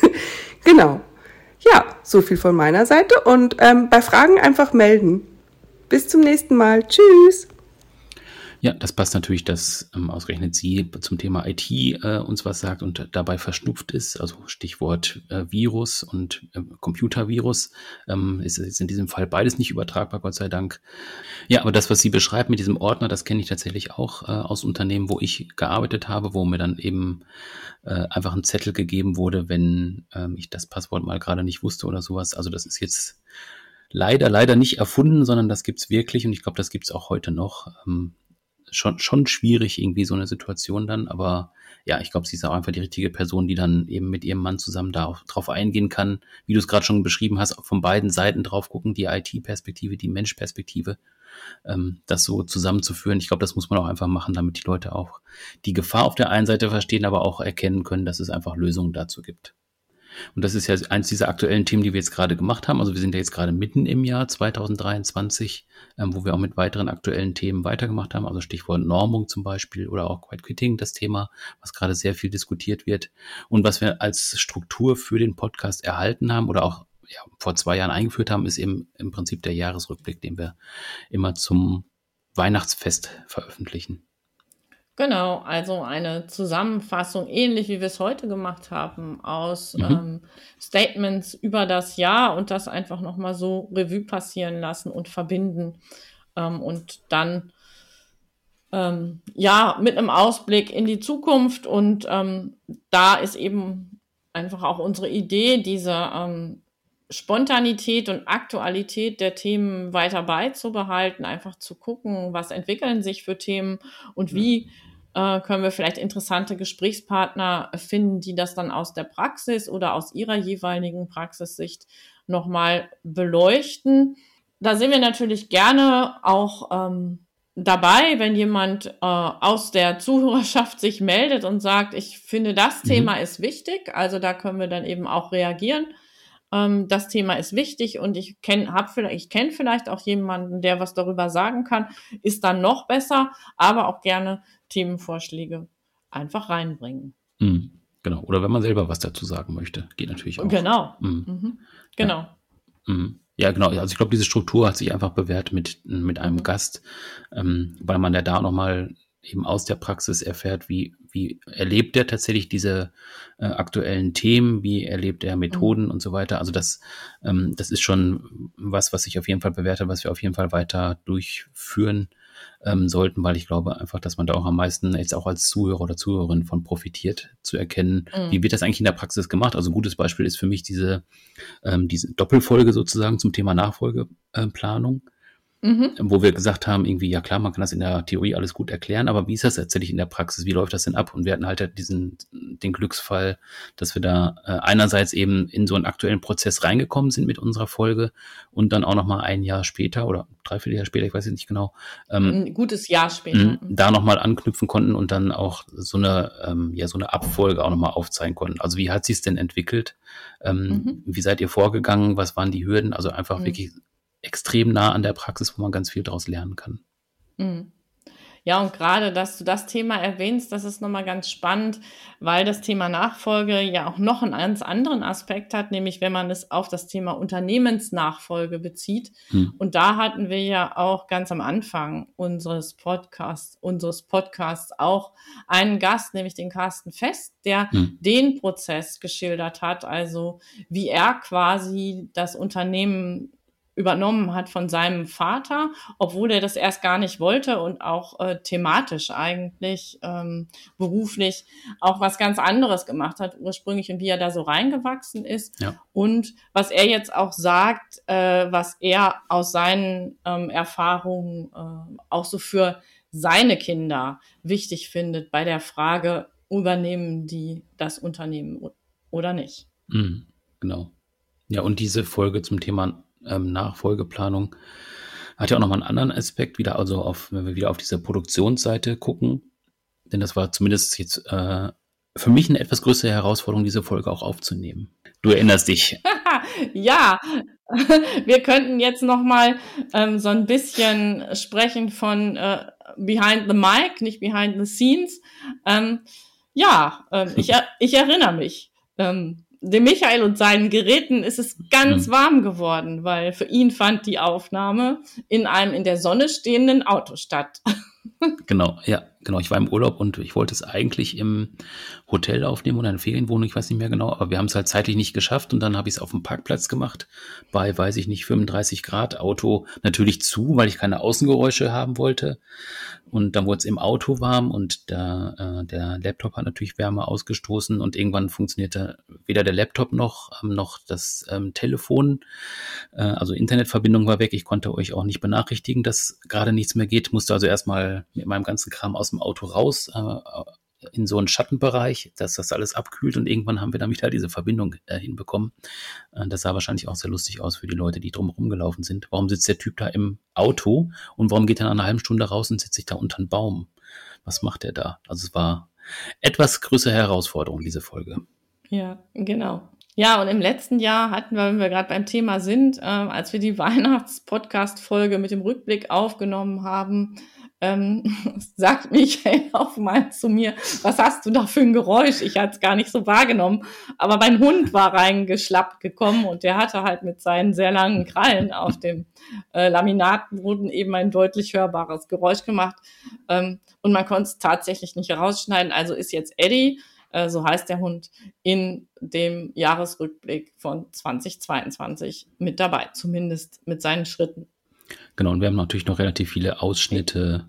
genau. Ja, so viel von meiner Seite und ähm, bei Fragen einfach melden. Bis zum nächsten Mal. Tschüss. Ja, das passt natürlich, dass ähm, ausgerechnet sie zum Thema IT äh, uns was sagt und dabei verschnupft ist. Also Stichwort äh, Virus und äh, Computervirus ähm, ist, ist in diesem Fall beides nicht übertragbar, Gott sei Dank. Ja, aber das, was sie beschreibt mit diesem Ordner, das kenne ich tatsächlich auch äh, aus Unternehmen, wo ich gearbeitet habe, wo mir dann eben äh, einfach ein Zettel gegeben wurde, wenn ähm, ich das Passwort mal gerade nicht wusste oder sowas. Also das ist jetzt leider, leider nicht erfunden, sondern das gibt's wirklich und ich glaube, das gibt's auch heute noch. Ähm, schon, schon schwierig, irgendwie so eine Situation dann. Aber ja, ich glaube, sie ist auch einfach die richtige Person, die dann eben mit ihrem Mann zusammen da drauf eingehen kann, wie du es gerade schon beschrieben hast, von beiden Seiten drauf gucken, die IT-Perspektive, die Mensch-Perspektive, ähm, das so zusammenzuführen. Ich glaube, das muss man auch einfach machen, damit die Leute auch die Gefahr auf der einen Seite verstehen, aber auch erkennen können, dass es einfach Lösungen dazu gibt. Und das ist ja eins dieser aktuellen Themen, die wir jetzt gerade gemacht haben. Also wir sind ja jetzt gerade mitten im Jahr 2023, ähm, wo wir auch mit weiteren aktuellen Themen weitergemacht haben. Also Stichwort Normung zum Beispiel oder auch Quiet Quitting, das Thema, was gerade sehr viel diskutiert wird. Und was wir als Struktur für den Podcast erhalten haben oder auch ja, vor zwei Jahren eingeführt haben, ist eben im Prinzip der Jahresrückblick, den wir immer zum Weihnachtsfest veröffentlichen. Genau, also eine Zusammenfassung, ähnlich wie wir es heute gemacht haben, aus mhm. ähm, Statements über das Jahr und das einfach nochmal so Revue passieren lassen und verbinden. Ähm, und dann ähm, ja mit einem Ausblick in die Zukunft. Und ähm, da ist eben einfach auch unsere Idee, diese ähm, Spontanität und Aktualität der Themen weiter beizubehalten, einfach zu gucken, was entwickeln sich für Themen und wie äh, können wir vielleicht interessante Gesprächspartner finden, die das dann aus der Praxis oder aus ihrer jeweiligen Praxissicht nochmal beleuchten. Da sind wir natürlich gerne auch ähm, dabei, wenn jemand äh, aus der Zuhörerschaft sich meldet und sagt, ich finde, das mhm. Thema ist wichtig. Also da können wir dann eben auch reagieren ähm, das Thema ist wichtig und ich kenne hab vielleicht, ich kenne vielleicht auch jemanden, der was darüber sagen kann, ist dann noch besser, aber auch gerne Themenvorschläge einfach reinbringen. Mhm, genau. Oder wenn man selber was dazu sagen möchte, geht natürlich auch. Genau. Mhm. Mhm. Genau. Ja. Mhm. Ja, genau. Also ich glaube, diese Struktur hat sich einfach bewährt mit, mit einem. Gast, ähm, weil man ja da nochmal eben aus der Praxis erfährt, wie, wie erlebt er tatsächlich diese äh, aktuellen Themen, wie erlebt er Methoden mhm. und so weiter. Also das, ähm, das ist schon was, was ich auf jeden Fall bewerte, was wir auf jeden Fall weiter durchführen ähm, sollten, weil ich glaube einfach, dass man da auch am meisten jetzt auch als Zuhörer oder Zuhörerin von profitiert, zu erkennen, mhm. wie wird das eigentlich in der Praxis gemacht. Also ein gutes Beispiel ist für mich diese, ähm, diese Doppelfolge sozusagen zum Thema Nachfolgeplanung. Mhm. Wo wir gesagt haben, irgendwie, ja klar, man kann das in der Theorie alles gut erklären, aber wie ist das tatsächlich in der Praxis? Wie läuft das denn ab? Und wir hatten halt diesen, den Glücksfall, dass wir da äh, einerseits eben in so einen aktuellen Prozess reingekommen sind mit unserer Folge und dann auch nochmal ein Jahr später oder dreiviertel Jahr später, ich weiß jetzt nicht genau. Ähm, ein gutes Jahr später. Da nochmal anknüpfen konnten und dann auch so eine, ähm, ja, so eine Abfolge auch nochmal aufzeigen konnten. Also wie hat sich es denn entwickelt? Ähm, mhm. Wie seid ihr vorgegangen? Was waren die Hürden? Also einfach mhm. wirklich extrem nah an der Praxis, wo man ganz viel daraus lernen kann. Mhm. Ja, und gerade, dass du das Thema erwähnst, das ist nochmal ganz spannend, weil das Thema Nachfolge ja auch noch einen ganz anderen Aspekt hat, nämlich wenn man es auf das Thema Unternehmensnachfolge bezieht. Hm. Und da hatten wir ja auch ganz am Anfang unseres Podcasts, unseres Podcasts auch einen Gast, nämlich den Carsten Fest, der hm. den Prozess geschildert hat, also wie er quasi das Unternehmen übernommen hat von seinem Vater, obwohl er das erst gar nicht wollte und auch äh, thematisch eigentlich ähm, beruflich auch was ganz anderes gemacht hat ursprünglich und wie er da so reingewachsen ist ja. und was er jetzt auch sagt, äh, was er aus seinen ähm, Erfahrungen äh, auch so für seine Kinder wichtig findet bei der Frage, übernehmen die das Unternehmen oder nicht. Mhm, genau. Ja, und diese Folge zum Thema ähm, Nachfolgeplanung hat ja auch nochmal einen anderen Aspekt, wieder also auf, wenn wir wieder auf diese Produktionsseite gucken. Denn das war zumindest jetzt äh, für mich eine etwas größere Herausforderung, diese Folge auch aufzunehmen. Du erinnerst dich. ja, wir könnten jetzt nochmal ähm, so ein bisschen sprechen von äh, Behind the Mic, nicht Behind the Scenes. Ähm, ja, äh, ich, ich erinnere mich. Ähm, dem Michael und seinen Geräten ist es ganz warm geworden, weil für ihn fand die Aufnahme in einem in der Sonne stehenden Auto statt. genau, ja, genau. Ich war im Urlaub und ich wollte es eigentlich im Hotel aufnehmen oder in Ferienwohnung, ich weiß nicht mehr genau, aber wir haben es halt zeitlich nicht geschafft und dann habe ich es auf dem Parkplatz gemacht, bei, weiß ich nicht, 35 Grad, Auto natürlich zu, weil ich keine Außengeräusche haben wollte. Und dann wurde es im Auto warm und der, äh, der Laptop hat natürlich Wärme ausgestoßen und irgendwann funktionierte weder der Laptop noch, ähm, noch das ähm, Telefon. Äh, also Internetverbindung war weg. Ich konnte euch auch nicht benachrichtigen, dass gerade nichts mehr geht. Musste also erstmal mit meinem ganzen Kram aus dem Auto raus, äh, in so einen Schattenbereich, dass das alles abkühlt und irgendwann haben wir damit halt diese Verbindung äh, hinbekommen. Äh, das sah wahrscheinlich auch sehr lustig aus für die Leute, die drumherum gelaufen sind. Warum sitzt der Typ da im Auto und warum geht er nach einer halben Stunde raus und setzt sich da unter einen Baum? Was macht er da? Also es war etwas größere Herausforderung, diese Folge. Ja, genau. Ja, und im letzten Jahr hatten wir, wenn wir gerade beim Thema sind, äh, als wir die Weihnachts-Podcast-Folge mit dem Rückblick aufgenommen haben, ähm, sagt Michael auch mal zu mir, was hast du da für ein Geräusch? Ich hatte es gar nicht so wahrgenommen. Aber mein Hund war reingeschlappt gekommen und der hatte halt mit seinen sehr langen Krallen auf dem äh, Laminatboden eben ein deutlich hörbares Geräusch gemacht. Ähm, und man konnte es tatsächlich nicht herausschneiden. Also ist jetzt Eddie, äh, so heißt der Hund, in dem Jahresrückblick von 2022 mit dabei, zumindest mit seinen Schritten. Genau, und wir haben natürlich noch relativ viele Ausschnitte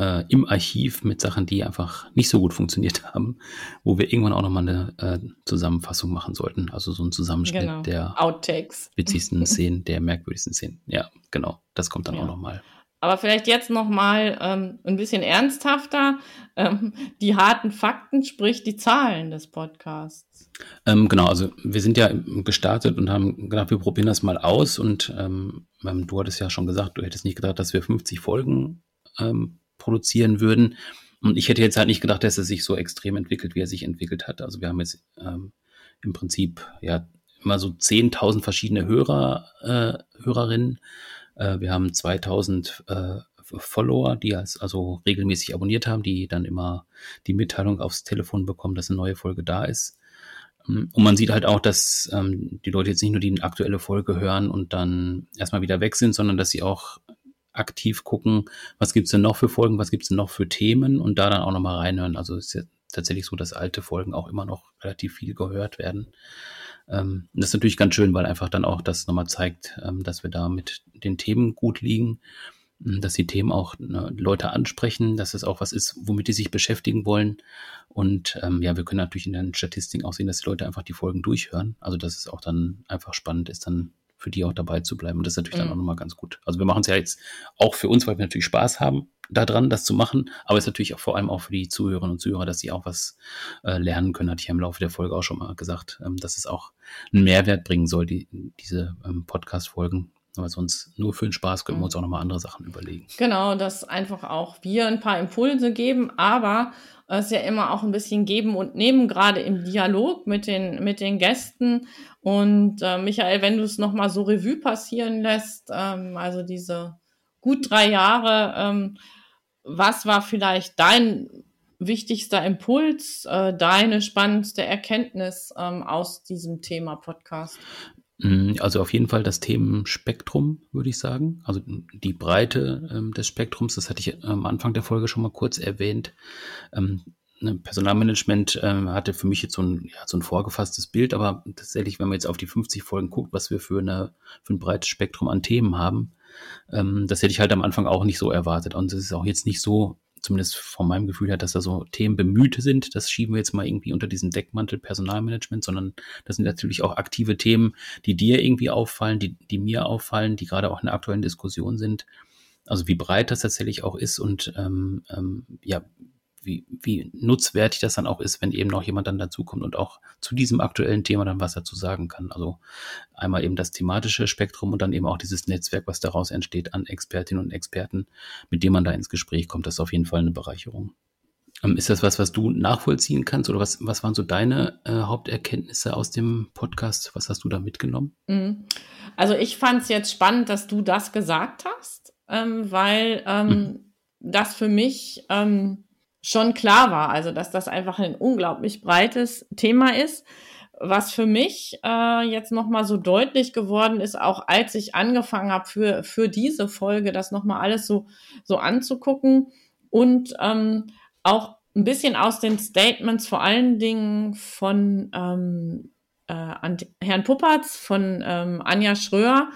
äh, im Archiv mit Sachen, die einfach nicht so gut funktioniert haben, wo wir irgendwann auch nochmal eine äh, Zusammenfassung machen sollten. Also so ein Zusammenschnitt genau. der Outtakes. witzigsten Szenen, der merkwürdigsten Szenen. Ja, genau. Das kommt dann ja. auch nochmal. Aber vielleicht jetzt nochmal ähm, ein bisschen ernsthafter. Ähm, die harten Fakten, sprich die Zahlen des Podcasts. Ähm, genau, also wir sind ja gestartet und haben gedacht, wir probieren das mal aus. Und ähm, du hattest ja schon gesagt, du hättest nicht gedacht, dass wir 50 Folgen ähm, produzieren würden. Und ich hätte jetzt halt nicht gedacht, dass er sich so extrem entwickelt, wie er sich entwickelt hat. Also wir haben jetzt ähm, im Prinzip ja immer so 10.000 verschiedene Hörer, äh, Hörerinnen. Äh, wir haben 2.000 äh, Follower, die als, also regelmäßig abonniert haben, die dann immer die Mitteilung aufs Telefon bekommen, dass eine neue Folge da ist. Ähm, und man sieht halt auch, dass ähm, die Leute jetzt nicht nur die aktuelle Folge hören und dann erstmal wieder weg sind, sondern dass sie auch aktiv gucken, was gibt's denn noch für Folgen, was gibt's denn noch für Themen und da dann auch nochmal reinhören. Also ist ja tatsächlich so, dass alte Folgen auch immer noch relativ viel gehört werden. Ähm, das ist natürlich ganz schön, weil einfach dann auch das nochmal zeigt, ähm, dass wir da mit den Themen gut liegen, ähm, dass die Themen auch ne, Leute ansprechen, dass es auch was ist, womit die sich beschäftigen wollen. Und ähm, ja, wir können natürlich in den Statistiken auch sehen, dass die Leute einfach die Folgen durchhören. Also dass es auch dann einfach spannend ist, dann für die auch dabei zu bleiben. Und das ist natürlich mhm. dann auch nochmal ganz gut. Also wir machen es ja jetzt auch für uns, weil wir natürlich Spaß haben daran, das zu machen. Aber es ist natürlich auch vor allem auch für die Zuhörerinnen und Zuhörer, dass sie auch was äh, lernen können, hatte ich ja im Laufe der Folge auch schon mal gesagt, ähm, dass es auch einen Mehrwert bringen soll, die, diese ähm, Podcast-Folgen. Aber sonst nur für den Spaß können wir uns auch nochmal andere Sachen überlegen. Genau, dass einfach auch wir ein paar Impulse geben, aber es ist ja immer auch ein bisschen geben und nehmen, gerade im Dialog mit den, mit den Gästen. Und äh, Michael, wenn du es nochmal so Revue passieren lässt, ähm, also diese gut drei Jahre, ähm, was war vielleicht dein wichtigster Impuls, äh, deine spannendste Erkenntnis ähm, aus diesem Thema Podcast? Mm, also auf jeden Fall das Themenspektrum, würde ich sagen. Also die Breite ähm, des Spektrums, das hatte ich am Anfang der Folge schon mal kurz erwähnt. Ähm, ne, Personalmanagement ähm, hatte für mich jetzt so ein, ja, so ein vorgefasstes Bild, aber tatsächlich, wenn man jetzt auf die 50 Folgen guckt, was wir für, eine, für ein breites Spektrum an Themen haben, ähm, das hätte ich halt am Anfang auch nicht so erwartet. Und es ist auch jetzt nicht so, zumindest von meinem Gefühl her, dass da so Themen bemüht sind. Das schieben wir jetzt mal irgendwie unter diesen Deckmantel Personalmanagement, sondern das sind natürlich auch aktive Themen, die dir irgendwie auffallen, die, die mir auffallen, die gerade auch in der aktuellen Diskussion sind. Also wie breit das tatsächlich auch ist und ähm, ähm, ja, wie, wie nutzwertig das dann auch ist, wenn eben noch jemand dann dazukommt und auch zu diesem aktuellen Thema dann was dazu sagen kann. Also einmal eben das thematische Spektrum und dann eben auch dieses Netzwerk, was daraus entsteht an Expertinnen und Experten, mit dem man da ins Gespräch kommt. Das ist auf jeden Fall eine Bereicherung. Ähm, ist das was, was du nachvollziehen kannst oder was, was waren so deine äh, Haupterkenntnisse aus dem Podcast? Was hast du da mitgenommen? Mhm. Also ich fand es jetzt spannend, dass du das gesagt hast, ähm, weil ähm, mhm. das für mich ähm, schon klar war, also dass das einfach ein unglaublich breites Thema ist, was für mich äh, jetzt nochmal so deutlich geworden ist, auch als ich angefangen habe für, für diese Folge, das nochmal alles so, so anzugucken und ähm, auch ein bisschen aus den Statements vor allen Dingen von ähm, äh, Herrn Puppertz, von ähm, Anja Schröer,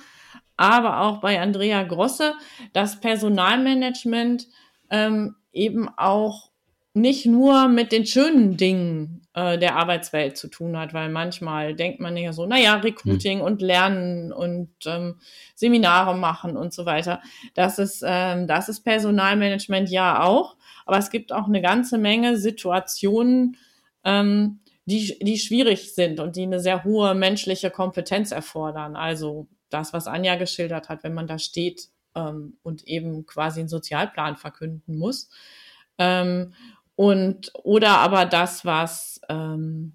aber auch bei Andrea Grosse, das Personalmanagement ähm, eben auch nicht nur mit den schönen Dingen äh, der Arbeitswelt zu tun hat, weil manchmal denkt man ja so, naja, Recruiting hm. und Lernen und ähm, Seminare machen und so weiter. Das ist, ähm, das ist Personalmanagement ja auch, aber es gibt auch eine ganze Menge Situationen, ähm, die, die schwierig sind und die eine sehr hohe menschliche Kompetenz erfordern. Also das, was Anja geschildert hat, wenn man da steht ähm, und eben quasi einen Sozialplan verkünden muss. Ähm, und oder aber das, was ähm,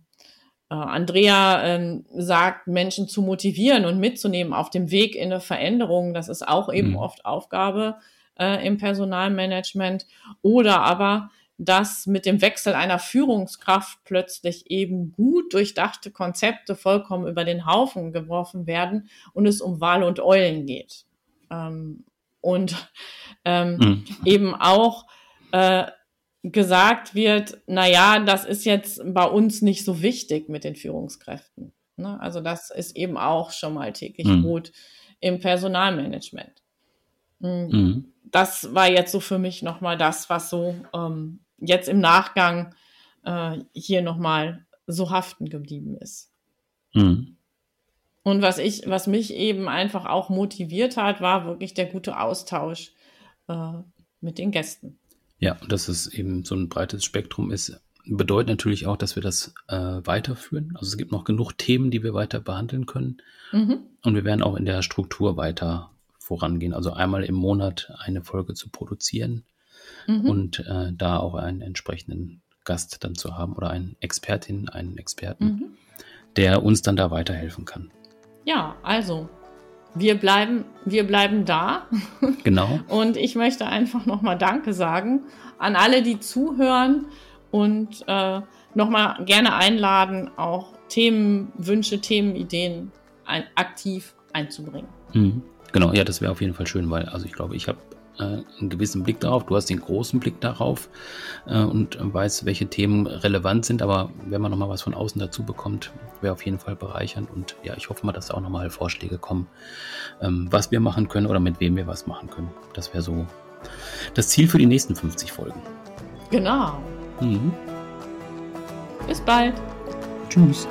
äh, Andrea ähm, sagt, Menschen zu motivieren und mitzunehmen auf dem Weg in eine Veränderung, das ist auch eben mhm. oft Aufgabe äh, im Personalmanagement. Oder aber dass mit dem Wechsel einer Führungskraft plötzlich eben gut durchdachte Konzepte vollkommen über den Haufen geworfen werden und es um Wal und Eulen geht. Ähm, und ähm, mhm. eben auch äh, gesagt wird, na ja, das ist jetzt bei uns nicht so wichtig mit den Führungskräften. Ne? Also das ist eben auch schon mal täglich mhm. Brot im Personalmanagement. Mhm. mhm. Das war jetzt so für mich nochmal das, was so ähm, jetzt im Nachgang äh, hier nochmal so haften geblieben ist. Mhm. Und was ich, was mich eben einfach auch motiviert hat, war wirklich der gute Austausch äh, mit den Gästen. Ja, und dass es eben so ein breites Spektrum ist, bedeutet natürlich auch, dass wir das äh, weiterführen. Also es gibt noch genug Themen, die wir weiter behandeln können. Mhm. Und wir werden auch in der Struktur weiter vorangehen. Also einmal im Monat eine Folge zu produzieren mhm. und äh, da auch einen entsprechenden Gast dann zu haben oder eine Expertin, einen Experten, mhm. der uns dann da weiterhelfen kann. Ja, also wir bleiben, wir bleiben da. Genau. Und ich möchte einfach nochmal Danke sagen an alle, die zuhören und äh, nochmal gerne einladen, auch Themenwünsche, Themenideen ein, aktiv einzubringen. Mhm. Genau, ja, das wäre auf jeden Fall schön, weil also ich glaube, ich habe äh, einen gewissen Blick darauf, du hast den großen Blick darauf äh, und weißt, welche Themen relevant sind. Aber wenn man nochmal was von außen dazu bekommt, wäre auf jeden Fall bereichernd. Und ja, ich hoffe mal, dass da auch nochmal Vorschläge kommen, ähm, was wir machen können oder mit wem wir was machen können. Das wäre so das Ziel für die nächsten 50 Folgen. Genau. Mhm. Bis bald. Tschüss.